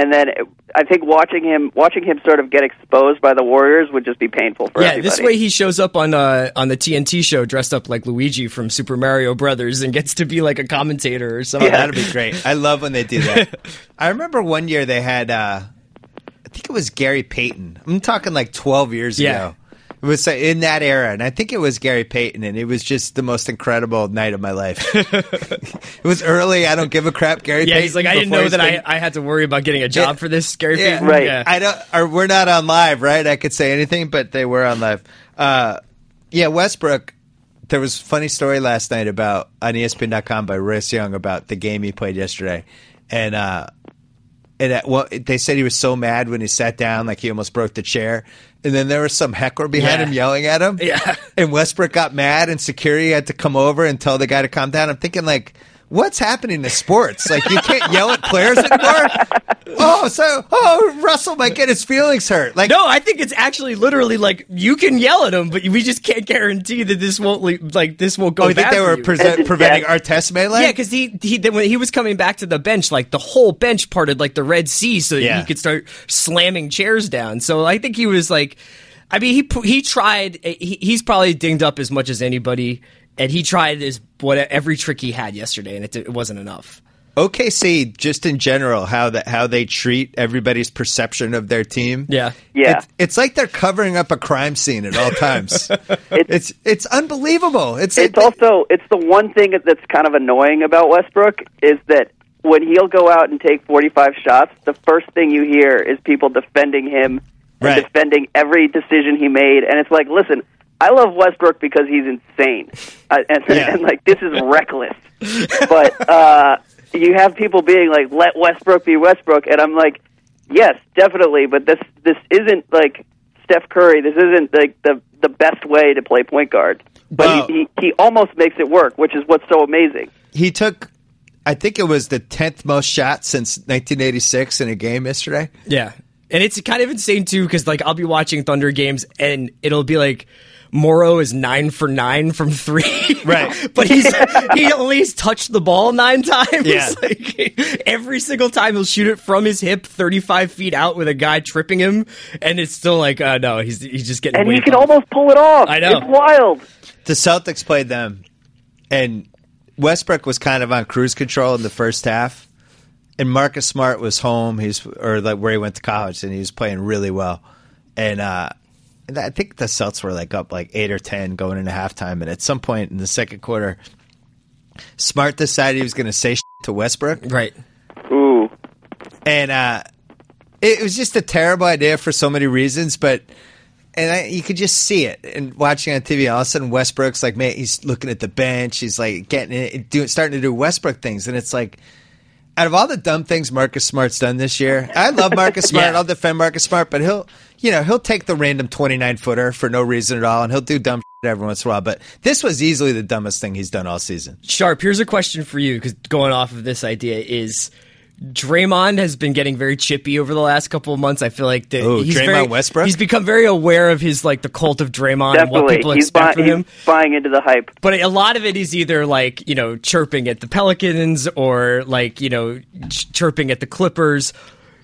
and then it, I think watching him watching him sort of get exposed by the Warriors would just be painful for us. Yeah, everybody. this way he shows up on uh on the TNT show dressed up like Luigi from Super Mario Brothers and gets to be like a commentator or something. Oh, that'd be great. I love when they do that. I remember one year they had, uh, I think it was Gary Payton. I'm talking like 12 years Yeah. ago. It was in that era, and I think it was Gary Payton, and it was just the most incredible night of my life. it was early. I don't give a crap. Gary Yeah, Payton. he's like, I didn't know that been- I, I had to worry about getting a job Yeah. for this, Gary Yeah. Payton. Right. Yeah. I don't. Or we're not on live, right? I could say anything, but they were on live. Uh, yeah, Westbrook. There was a funny story last night about on ESPN.com by Royce Young about the game he played yesterday, and uh, and at, well, they said he was so mad when he sat down, like he almost broke the chair. And then there was some heckler behind Yeah. him yelling at him. Yeah. And Westbrook got mad, and security had to come over and tell the guy to calm down. I'm thinking like. What's happening to sports? Like you can't yell at players anymore. Oh, so oh, Russell might get his feelings hurt. Like No, I think it's actually literally like you can yell at him, but we just can't guarantee that this won't le- like this won't go. oh, you think they were you. present, And preventing that- Artest melee? Yeah, because he he when he was coming back to the bench, like the whole bench parted like the Red Sea, so that Yeah. he could start slamming chairs down. So I think he was like, I mean, he he tried. He, he's probably dinged up as much as anybody, and he tried his what every trick he had yesterday, and it, it wasn't enough. OKC, just in general, how that how they treat everybody's perception of their team. Yeah. Yeah. It's, it's like they're covering up a crime scene at all times. it's it's unbelievable. It's it's like- also it's the one thing that's kind of annoying about Westbrook is that when he'll go out and take 45 shots, the first thing you hear is people defending him and defending every decision he made, and it's like, listen, I love Westbrook because he's insane, uh, and, Yeah. and like this is reckless, but uh, you have people being like, let Westbrook be Westbrook, and I'm like, yes, definitely, but this this isn't like Steph Curry. This isn't like the the best way to play point guard. But Well- he, he he almost makes it work, which is what's so amazing. he took. I think it was the tenth most shots since 1986 in a game yesterday. Yeah. And it's kind of insane too, because like I'll be watching Thunder games and it'll be like Morrow is nine for nine from three. Right. but he's he only has touched the ball nine times. Yeah. Like, every single time he'll shoot it from his hip thirty five feet out with a guy tripping him, and it's still like, uh no, he's he's just getting And he can bumped. almost pull it off. I know. It's wild. the Celtics played them, and Westbrook was kind of on cruise control in the first half, and Marcus Smart was home. He's or like where he went to college, and he was playing really well. And uh, and I think the Celtics were like up like eight or ten going into halftime, and at some point in the second quarter, Smart decided he was going to say shit to Westbrook, Right. Ooh. and uh, it was just a terrible idea for so many reasons, but. And I, you could just see it and watching on TV. All of a sudden, Westbrook's like, man, he's looking at the bench. He's like getting it, doing, starting to do Westbrook things, and it's like, out of all the dumb things Marcus Smart's done this year, I love Marcus Smart. Yeah. I'll defend Marcus Smart, but he'll, you know, he'll take the random twenty nine footer for no reason at all, and he'll do dumb shit every once in a while. But this was easily the dumbest thing he's done all season. Sharp, here's a question for you because going off of this idea is Draymond has been getting very chippy over the last couple of months. I feel like that Oh, he's Draymond very, Westbrook? He's become very aware of his like the cult of Draymond and what people He's, expect buy- from he's him. buying into the hype. But a lot of it is either like you know chirping at the Pelicans or like you know ch- chirping at the Clippers.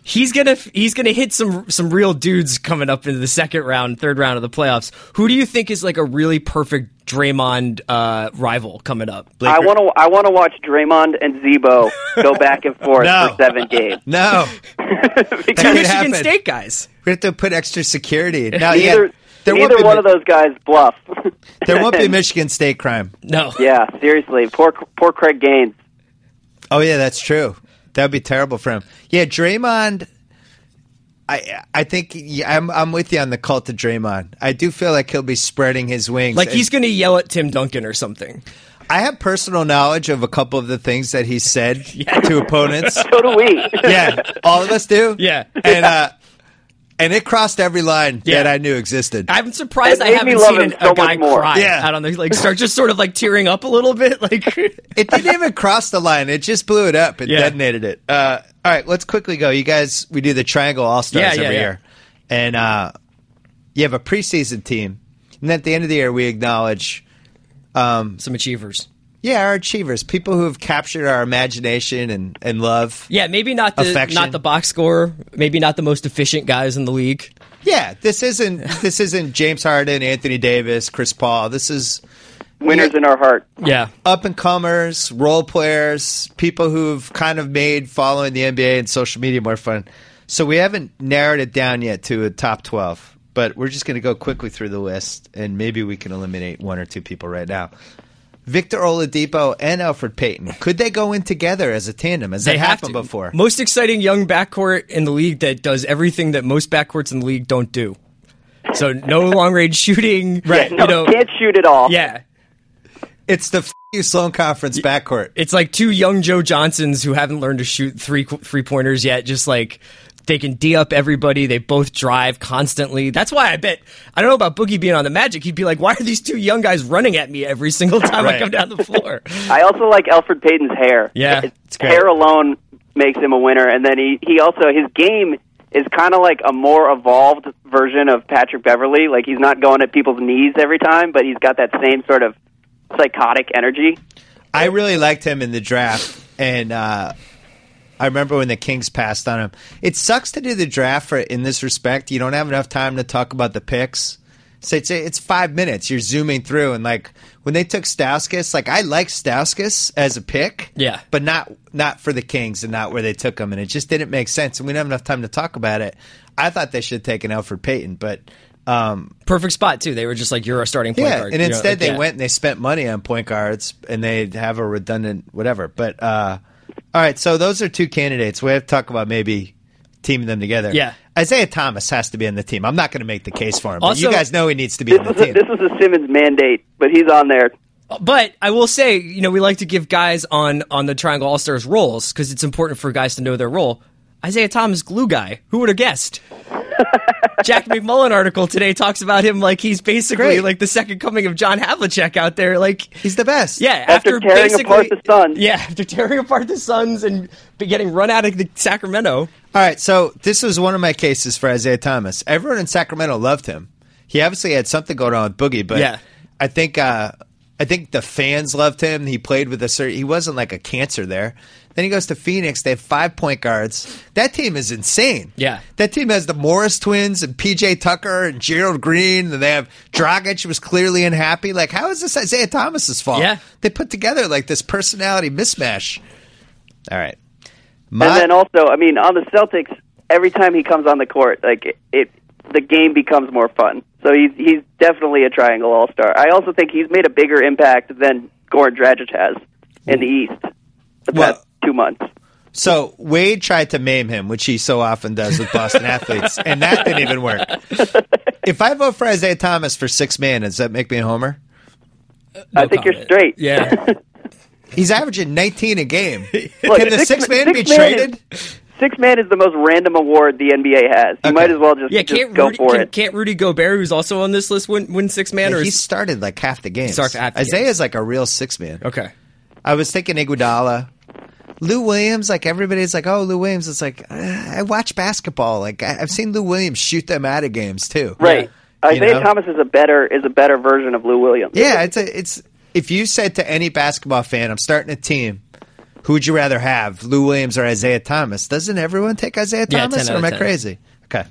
He's gonna he's gonna hit some some real dudes coming up into the second round, third round of the playoffs. Who do you think is like a really perfect Draymond uh, rival coming up? I want to. I want to watch Draymond and Z-Bo go back and forth No. for seven games. No, Two That Michigan happen. State guys. we have to put extra security. No, Neither, yeah, there won't neither be, one of those guys bluff. There won't be Michigan State crime. No. yeah, seriously. Poor, poor Craig Gaines. Oh yeah, that's true. That would be terrible for him. Yeah, Draymond. I I think yeah, I'm I'm with you on the cult of Draymond. I do feel like he'll be spreading his wings. Like he's going to yell at Tim Duncan or something. I have personal knowledge of a couple of the things that he said to opponents. So do we. yeah, all of us do. Yeah. and uh, and it crossed every line Yeah. that I knew existed. I'm surprised I haven't seen an, so a guy more. cry Yeah. out on the like start just sort of like tearing up a little bit. Like It didn't even cross the line. It just blew it up. It Yeah. detonated it. Uh, all right, let's quickly go. You guys, we do the Triangle All Stars Yeah, yeah, every yeah. year, and uh, you have a preseason team, and at the end of the year, we acknowledge, some achievers. Yeah, our achievers, people who have captured our imagination and and love. Yeah, maybe not the Affection. not the box scorer, maybe not the most efficient guys in the league. Yeah, this isn't this isn't James Harden, Anthony Davis, Chris Paul. This is Winners in our heart. Yeah. up and comers, role players, people who've kind of made following the NBA and social media more fun. So we haven't narrowed it down yet to a top 12, but we're just going to go quickly through the list and maybe we can eliminate one or two people right now. Victor Oladipo and Elfrid Payton. Could they go in together as a tandem? Has that They have happened to. before? Most exciting young backcourt in the league that does everything that most backcourts in the league don't do. So no long range shooting, Right. You No, know, can't shoot at all. yeah. It's the f- you Sloan Conference backcourt. It's like two young Joe Johnsons who haven't learned to shoot three three pointers yet. Just like they can d up everybody. They both drive constantly. That's why I bet I don't know about Boogie being on the Magic. He'd be like, "Why are these two young guys running at me every single time I Right. come down the floor?" I also like Elfrid Payton's hair. Yeah, His it's great. hair alone makes him a winner, and then he he also his game is kind of like a more evolved version of Patrick Beverley. Like he's not going at people's knees every time, but he's got that same sort of psychotic energy. I really liked him in the draft, and uh, I remember when the Kings passed on him. It sucks to do the draft for in this respect. You don't have enough time to talk about the picks. So it's it's five minutes. You're zooming through, and like when they took Stauskas, like I like Stauskas as a pick, Yeah. but not not for the Kings and not where they took him, and it just didn't make sense. And we didn't have enough time to talk about it. I thought they should have taken Elfrid Payton, but um, Perfect spot too. They were just like, "You're a starting point yeah, guard." and You know, instead like, they yeah. went and they spent money on point guards, and they have a redundant whatever. But uh, all right, so those are two candidates. We have to talk about maybe teaming them together. Yeah. Isaiah Thomas has to be on the team. I'm not going to make the case for him, but you guys know he needs to be This on the was a, team. this was a Simmons mandate, but he's on there. But I will say, you know, we like to give guys on on the Triangle All Stars roles because it's important for guys to know their role. Isaiah Thomas, glue guy. Who would have guessed? Jack MacMullan article today talks about him like he's basically Great. like the second coming of John Havlicek out there. Like, He's the best. yeah, After after, tearing basically, apart the Suns. Yeah, after tearing apart the Suns and getting run out of the Sacramento. All right, so this was one of my cases for Isaiah Thomas. Everyone in Sacramento loved him. He obviously had something going on with Boogie, but Yeah. I think uh, I think the fans loved him. He played with a certain. He wasn't like a cancer there. Then he goes to Phoenix. They have five point guards. That team is insane. Yeah. that team has the Morris twins and PJ Tucker and Gerald Green. And they have Dragic who was clearly unhappy. Like, how is this Isaiah Thomas's fault? Yeah. they put together like this personality mismatch. All right, And then also, I mean, on the Celtics, every time he comes on the court, like it, it the game becomes more fun. So he's he's definitely a triangle all star. I also think he's made a bigger impact than Goran Dragic has in the East the Well- past two months. So Wade tried to maim him, which he so often does with Boston athletes, and that didn't even work. If I vote for Isaiah Thomas for six man, does that make me a homer? I No think you're straight. Yeah. He's averaging 19 a game. Look, Can the six man be man traded? Is, six man is the most random award the NBA has. You Okay. might as well just, Yeah, just can't go Rudy, for can, it. can't Rudy Gobert, who's also on this list, win, win six man? Or he is, started like half the games. Started half the Isaiah's like a real six man. okay. I was thinking Iguodala. Lou Williams, like everybody's like, oh, Lou Williams. It's like, uh, I watch basketball. Like I, I've seen Lou Williams shoot them out of games too. Right. You Isaiah know? Thomas is a better is a better version of Lou Williams. Yeah, it's a, it's if you said to any basketball fan, I'm starting a team. Who would you rather have, Lou Williams or Isaiah Thomas? Doesn't everyone take Isaiah Thomas, 10 or am I crazy? Okay,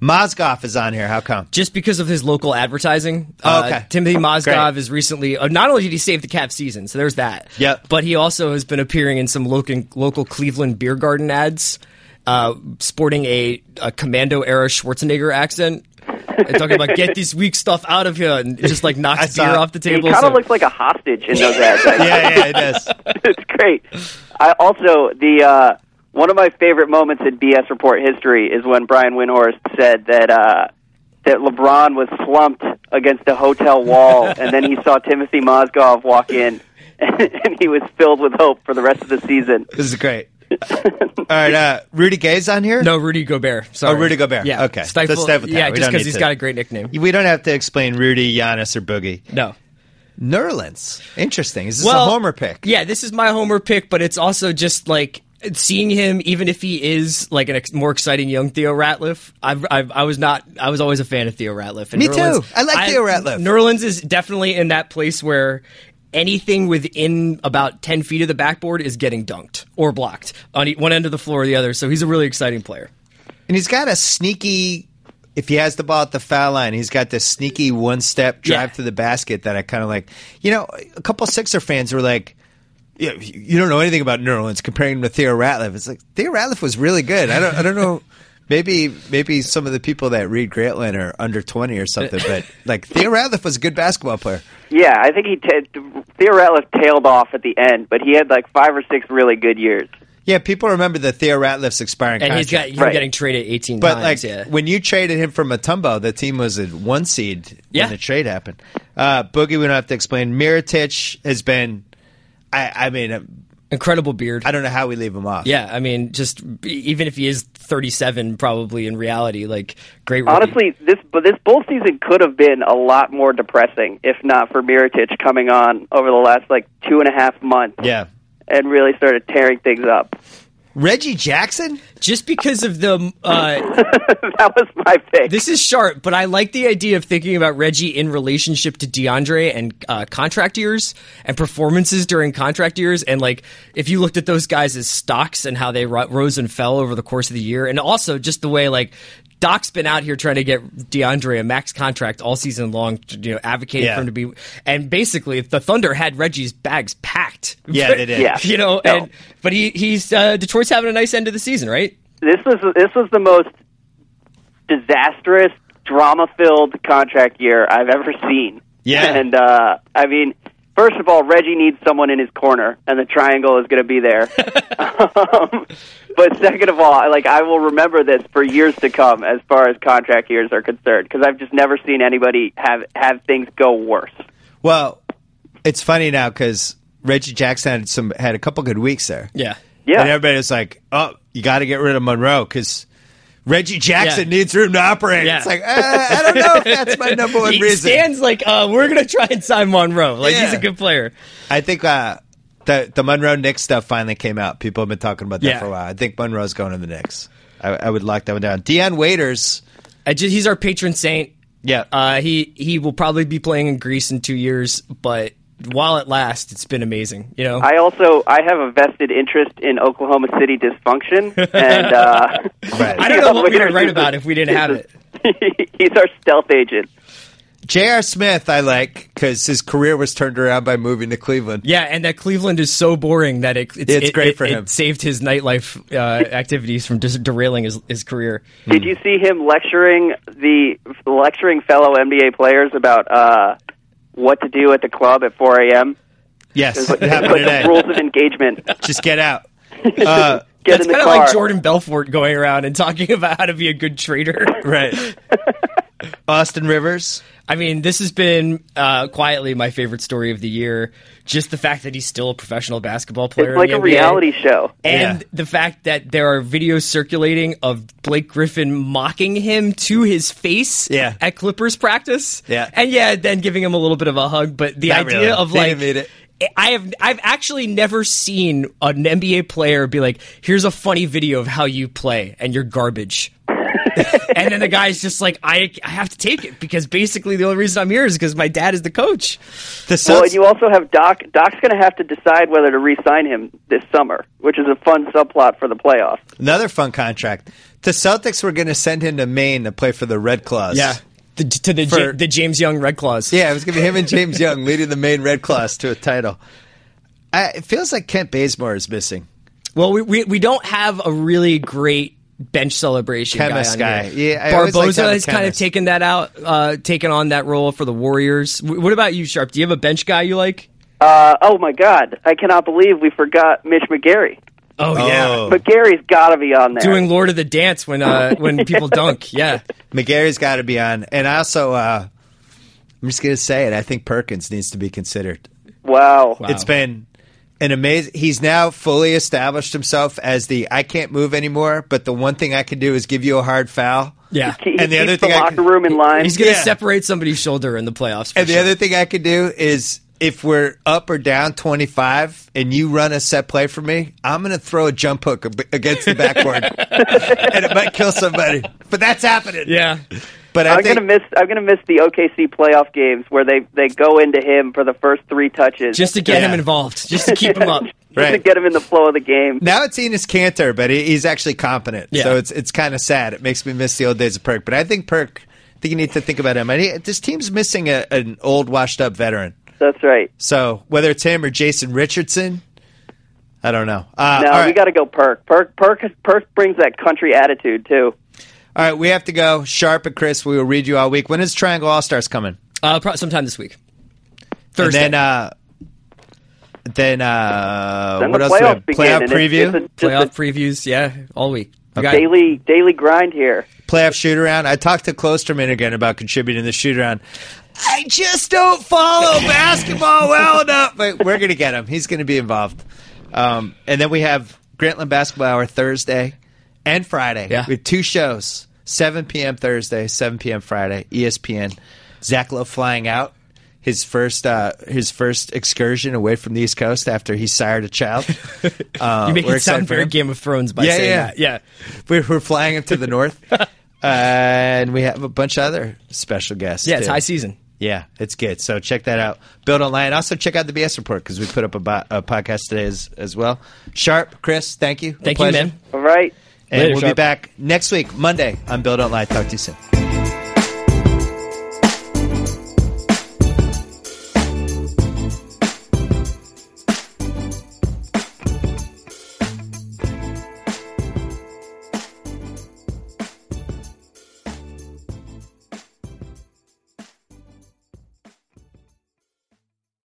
Mozgov is on here. How come? just because of his local advertising. Oh, Uh, okay. Timofey Mozgov Great. is recently uh, not only did he save the Cavs season, so there's that. Yep. But he also has been appearing in some local local Cleveland beer garden ads, uh, sporting a, a commando era Schwarzenegger accent. And talking about get this weak stuff out of here and just like knocks saw beer off the table. He table. kind so- of looks like a hostage in those ads. Yeah, yeah, it does. it's great. I also the uh, one of my favorite moments in BS report history is when Brian Windhorst said that uh, that LeBron was slumped against a hotel wall, and then he saw Timofey Mozgov walk in, and he was filled with hope for the rest of the season. This is great. All right, uh, Rudy Gay's on here. No, Rudy Gobert. Sorry. Oh, Rudy Gobert. Yeah. Okay. Stifle, Let's stay with that. Yeah, just because need he's to- got a great nickname. we don't have to explain Rudy, Giannis, or Boogie. No. Nerlens. Interesting. Is this Well, a homer pick? Yeah, this is my homer pick, but it's also just like seeing him, even if he is like a ex- more exciting young Theo Ratliff. I've, I've, I was not. I was always a fan of Theo Ratliff. And Me too. I like Theo Ratliff. Nerlens is definitely in that place where. Anything within about ten feet of the backboard is getting dunked or blocked on one end of the floor or the other. So he's a really exciting player. And he's got a sneaky. If he has the ball at the foul line, he's got this sneaky one-step drive Yeah. to the basket that I kind of like. You know, a couple Sixer fans were like, "Yeah, you don't know anything about Nerlens," comparing him to Theo Ratliff. It's like Theo Ratliff was really good. I don't. I don't know. Maybe maybe some of the people that read Grantland are under twenty or something, but like Theo Ratliff was a good basketball player. Yeah, I think he t- Theo Ratliff tailed off at the end, but he had like five or six really good years. Yeah, people remember the Theo Ratliff's expiring And contract. he's got him Right. getting traded eighteen But times. like yeah. when you traded him from Mutombo, the team was a one seed Yeah. when the trade happened. Uh, Boogie, we don't have to explain. Mirotic has been. I, I mean, uh, incredible beard. I don't know how we leave him off. Yeah, I mean, just even if he is 37, probably in reality, like great. rookie. Honestly, this but this bull season could have been a lot more depressing if not for Mirotic coming on over the last like two and a half months yeah. and really started tearing things up. Reggie Jackson. just because of the uh, that was my pick. this is sharp, but I like the idea of thinking about Reggie in relationship to DeAndre and uh, contract years and performances during contract years, and like if you looked at those guys as stocks and how they ro- rose and fell over the course of the year, and also just the way like. Doc's been out here trying to get DeAndre a max contract all season long, you know, advocating Yeah. for him to be. And basically, the Thunder had Reggie's bags packed. Yeah, they did. Yeah. you know, No. and but he he's uh, Detroit's having a nice end of the season, right? this was this was the most disastrous, drama-filled contract year I've ever seen. Yeah. and uh, I mean, first of all, Reggie needs someone in his corner, and the triangle is going to be there. um, but second of all, like I will remember this for years to come, as far as contract years are concerned, because I've just never seen anybody have have things go worse. Well, it's funny now because Reggie Jackson had some had a couple good weeks there. Yeah. Yeah, And everybody was like, "Oh, you got to get rid of Monroe because Reggie Jackson Yeah. needs room to operate." Yeah. It's like uh, I don't know if that's my number one he reason. stands like uh, we're gonna try and sign Monroe. Like he's a good player. I think uh, the the Monroe Knicks stuff finally came out. People have been talking about that Yeah. for a while. I think Monroe's going to the Knicks. I, I would lock that one down. Dion Waiters. I just, he's our patron saint. Yeah. Uh, he he will probably be playing in Greece in two years, but while it lasts, it's been amazing. You know, I also I have a vested interest in Oklahoma City dysfunction, and uh, Right. I don't know what we would Waiters write about the- if we didn't have it. He's our stealth agent. J.R. Smith, I like because his career was turned around by moving to Cleveland. Yeah, and that Cleveland is so boring that it, it's, It's it- great it- for it him. saved his nightlife uh, activities from just derailing his, his career. Did you see him lecturing the lecturing fellow NBA players about uh, what to do at the club at 4 a.m.? Yes, Like it happened the today. rules of engagement. Just get out. Uh, Get That's in the kind of car. like Jordan Belfort going around and talking about how to be a good trader. right. Austin Rivers. I mean, this has been uh, quietly my favorite story of the year. Just the fact that he's still a professional basketball player. It's like in a NBA. reality show. And Yeah. the fact that there are videos circulating of Blake Griffin mocking him to his face Yeah. at Clippers practice. Yeah. And yeah, then giving him a little bit of a hug. But the Not idea really. of They like didn't mean it. I have I've actually never seen an NBA player be like, here's a funny video of how you play and you're garbage. and then the guy's just like, I, I have to take it because basically the only reason I'm here is because my dad is the coach. The Well, Suns. and you also have Doc. Doc's going to have to decide whether to re-sign him this summer, which is a fun subplot for the playoffs. another fun contract. The Celtics were going to send him to Maine to play for the Red Claws. The, to the, For- Ja- the James Young Red Claws. Yeah, it was going to be him and James Young leading the main Red Claws to a title. I, it feels like Kent Bazemore is missing. Well, we, we we don't have a really great bench celebration Chemist guy. on guy. here. Yeah, I always like to have Barbosa a has kind of chemist. taken that out, uh, taken on that role for the Warriors. W- what about you, Sharp? Do you have a bench guy you like? Uh, oh my God! I cannot believe we forgot Mitch McGary. Oh, yeah, Oh. McGary's got to be on there. doing Lord of the Dance when uh, when people dunk. Yeah, McGary's got to be on. And also, uh, I'm just going to say it. I think Perkins needs to be considered. Wow. Wow. It's been an amazing. He's now fully established himself as the I can't move anymore, but the one thing I can do is give you a hard foul. Yeah. He And the keeps other the thing I locker can- room in line. He's going to Yeah. separate somebody's shoulder in the playoffs. for And the other thing I can do is if we're up or down 25 and you run a set play for me, I'm going to throw a jump hook against the backboard and it might kill somebody. But that's happening. Yeah. But I I'm think gonna miss. I'm gonna miss the OKC playoff games where they they go into him for the first three touches, Just to get Yeah. him involved, just to keep him up. just to get him in the flow of the game. now it's Enes Kanter, but he, he's actually competent. Yeah. So it's it's kind of sad. It makes me miss the old days of Perk. But I think Perk, I think you need to think about him. I mean, this team's missing a, an old, washed up veteran. That's right. So whether it's him or Jason Richardson, I don't know. Uh, No, all right. we got to go Perk. Perk. Perk. Perk brings that country attitude too. All right, we have to go. Sharp and Chris, we will read you all week. When is Triangle All Stars coming? Uh, pro- sometime this week. Thursday. And then, uh, then, uh, Then what the else? do we have? begin. Playoff preview, It's, it's a, Playoff just previews, yeah, all week. We a got- daily daily grind here. playoff shoot around. I talked to Klosterman again about contributing the shoot around. I just don't follow basketball well enough, but we're gonna get him. He's gonna be involved. Um, and then we have Grantland Basketball Hour Thursday and Friday. Yeah. we have two shows: 7 p.m. Thursday, 7 p.m. Friday. ESPN. Zach Lowe flying out. His first, uh, his first excursion away from the East Coast after he sired a child. Uh, you make we're it sound very. Game of Thrones by Yeah, saying yeah. that. Yeah. We're, we're flying him to the north, uh, and we have a bunch of other special guests. Yeah, it's high season. Yeah, it's good. So check that out. Build online. Also check out the BS report because we put up a, bo- a podcast today as, as well. Sharp, Chris, thank you. A Thank you, man. All right. And Later, we'll be back next week, Monday on Build Online. Talk to you soon.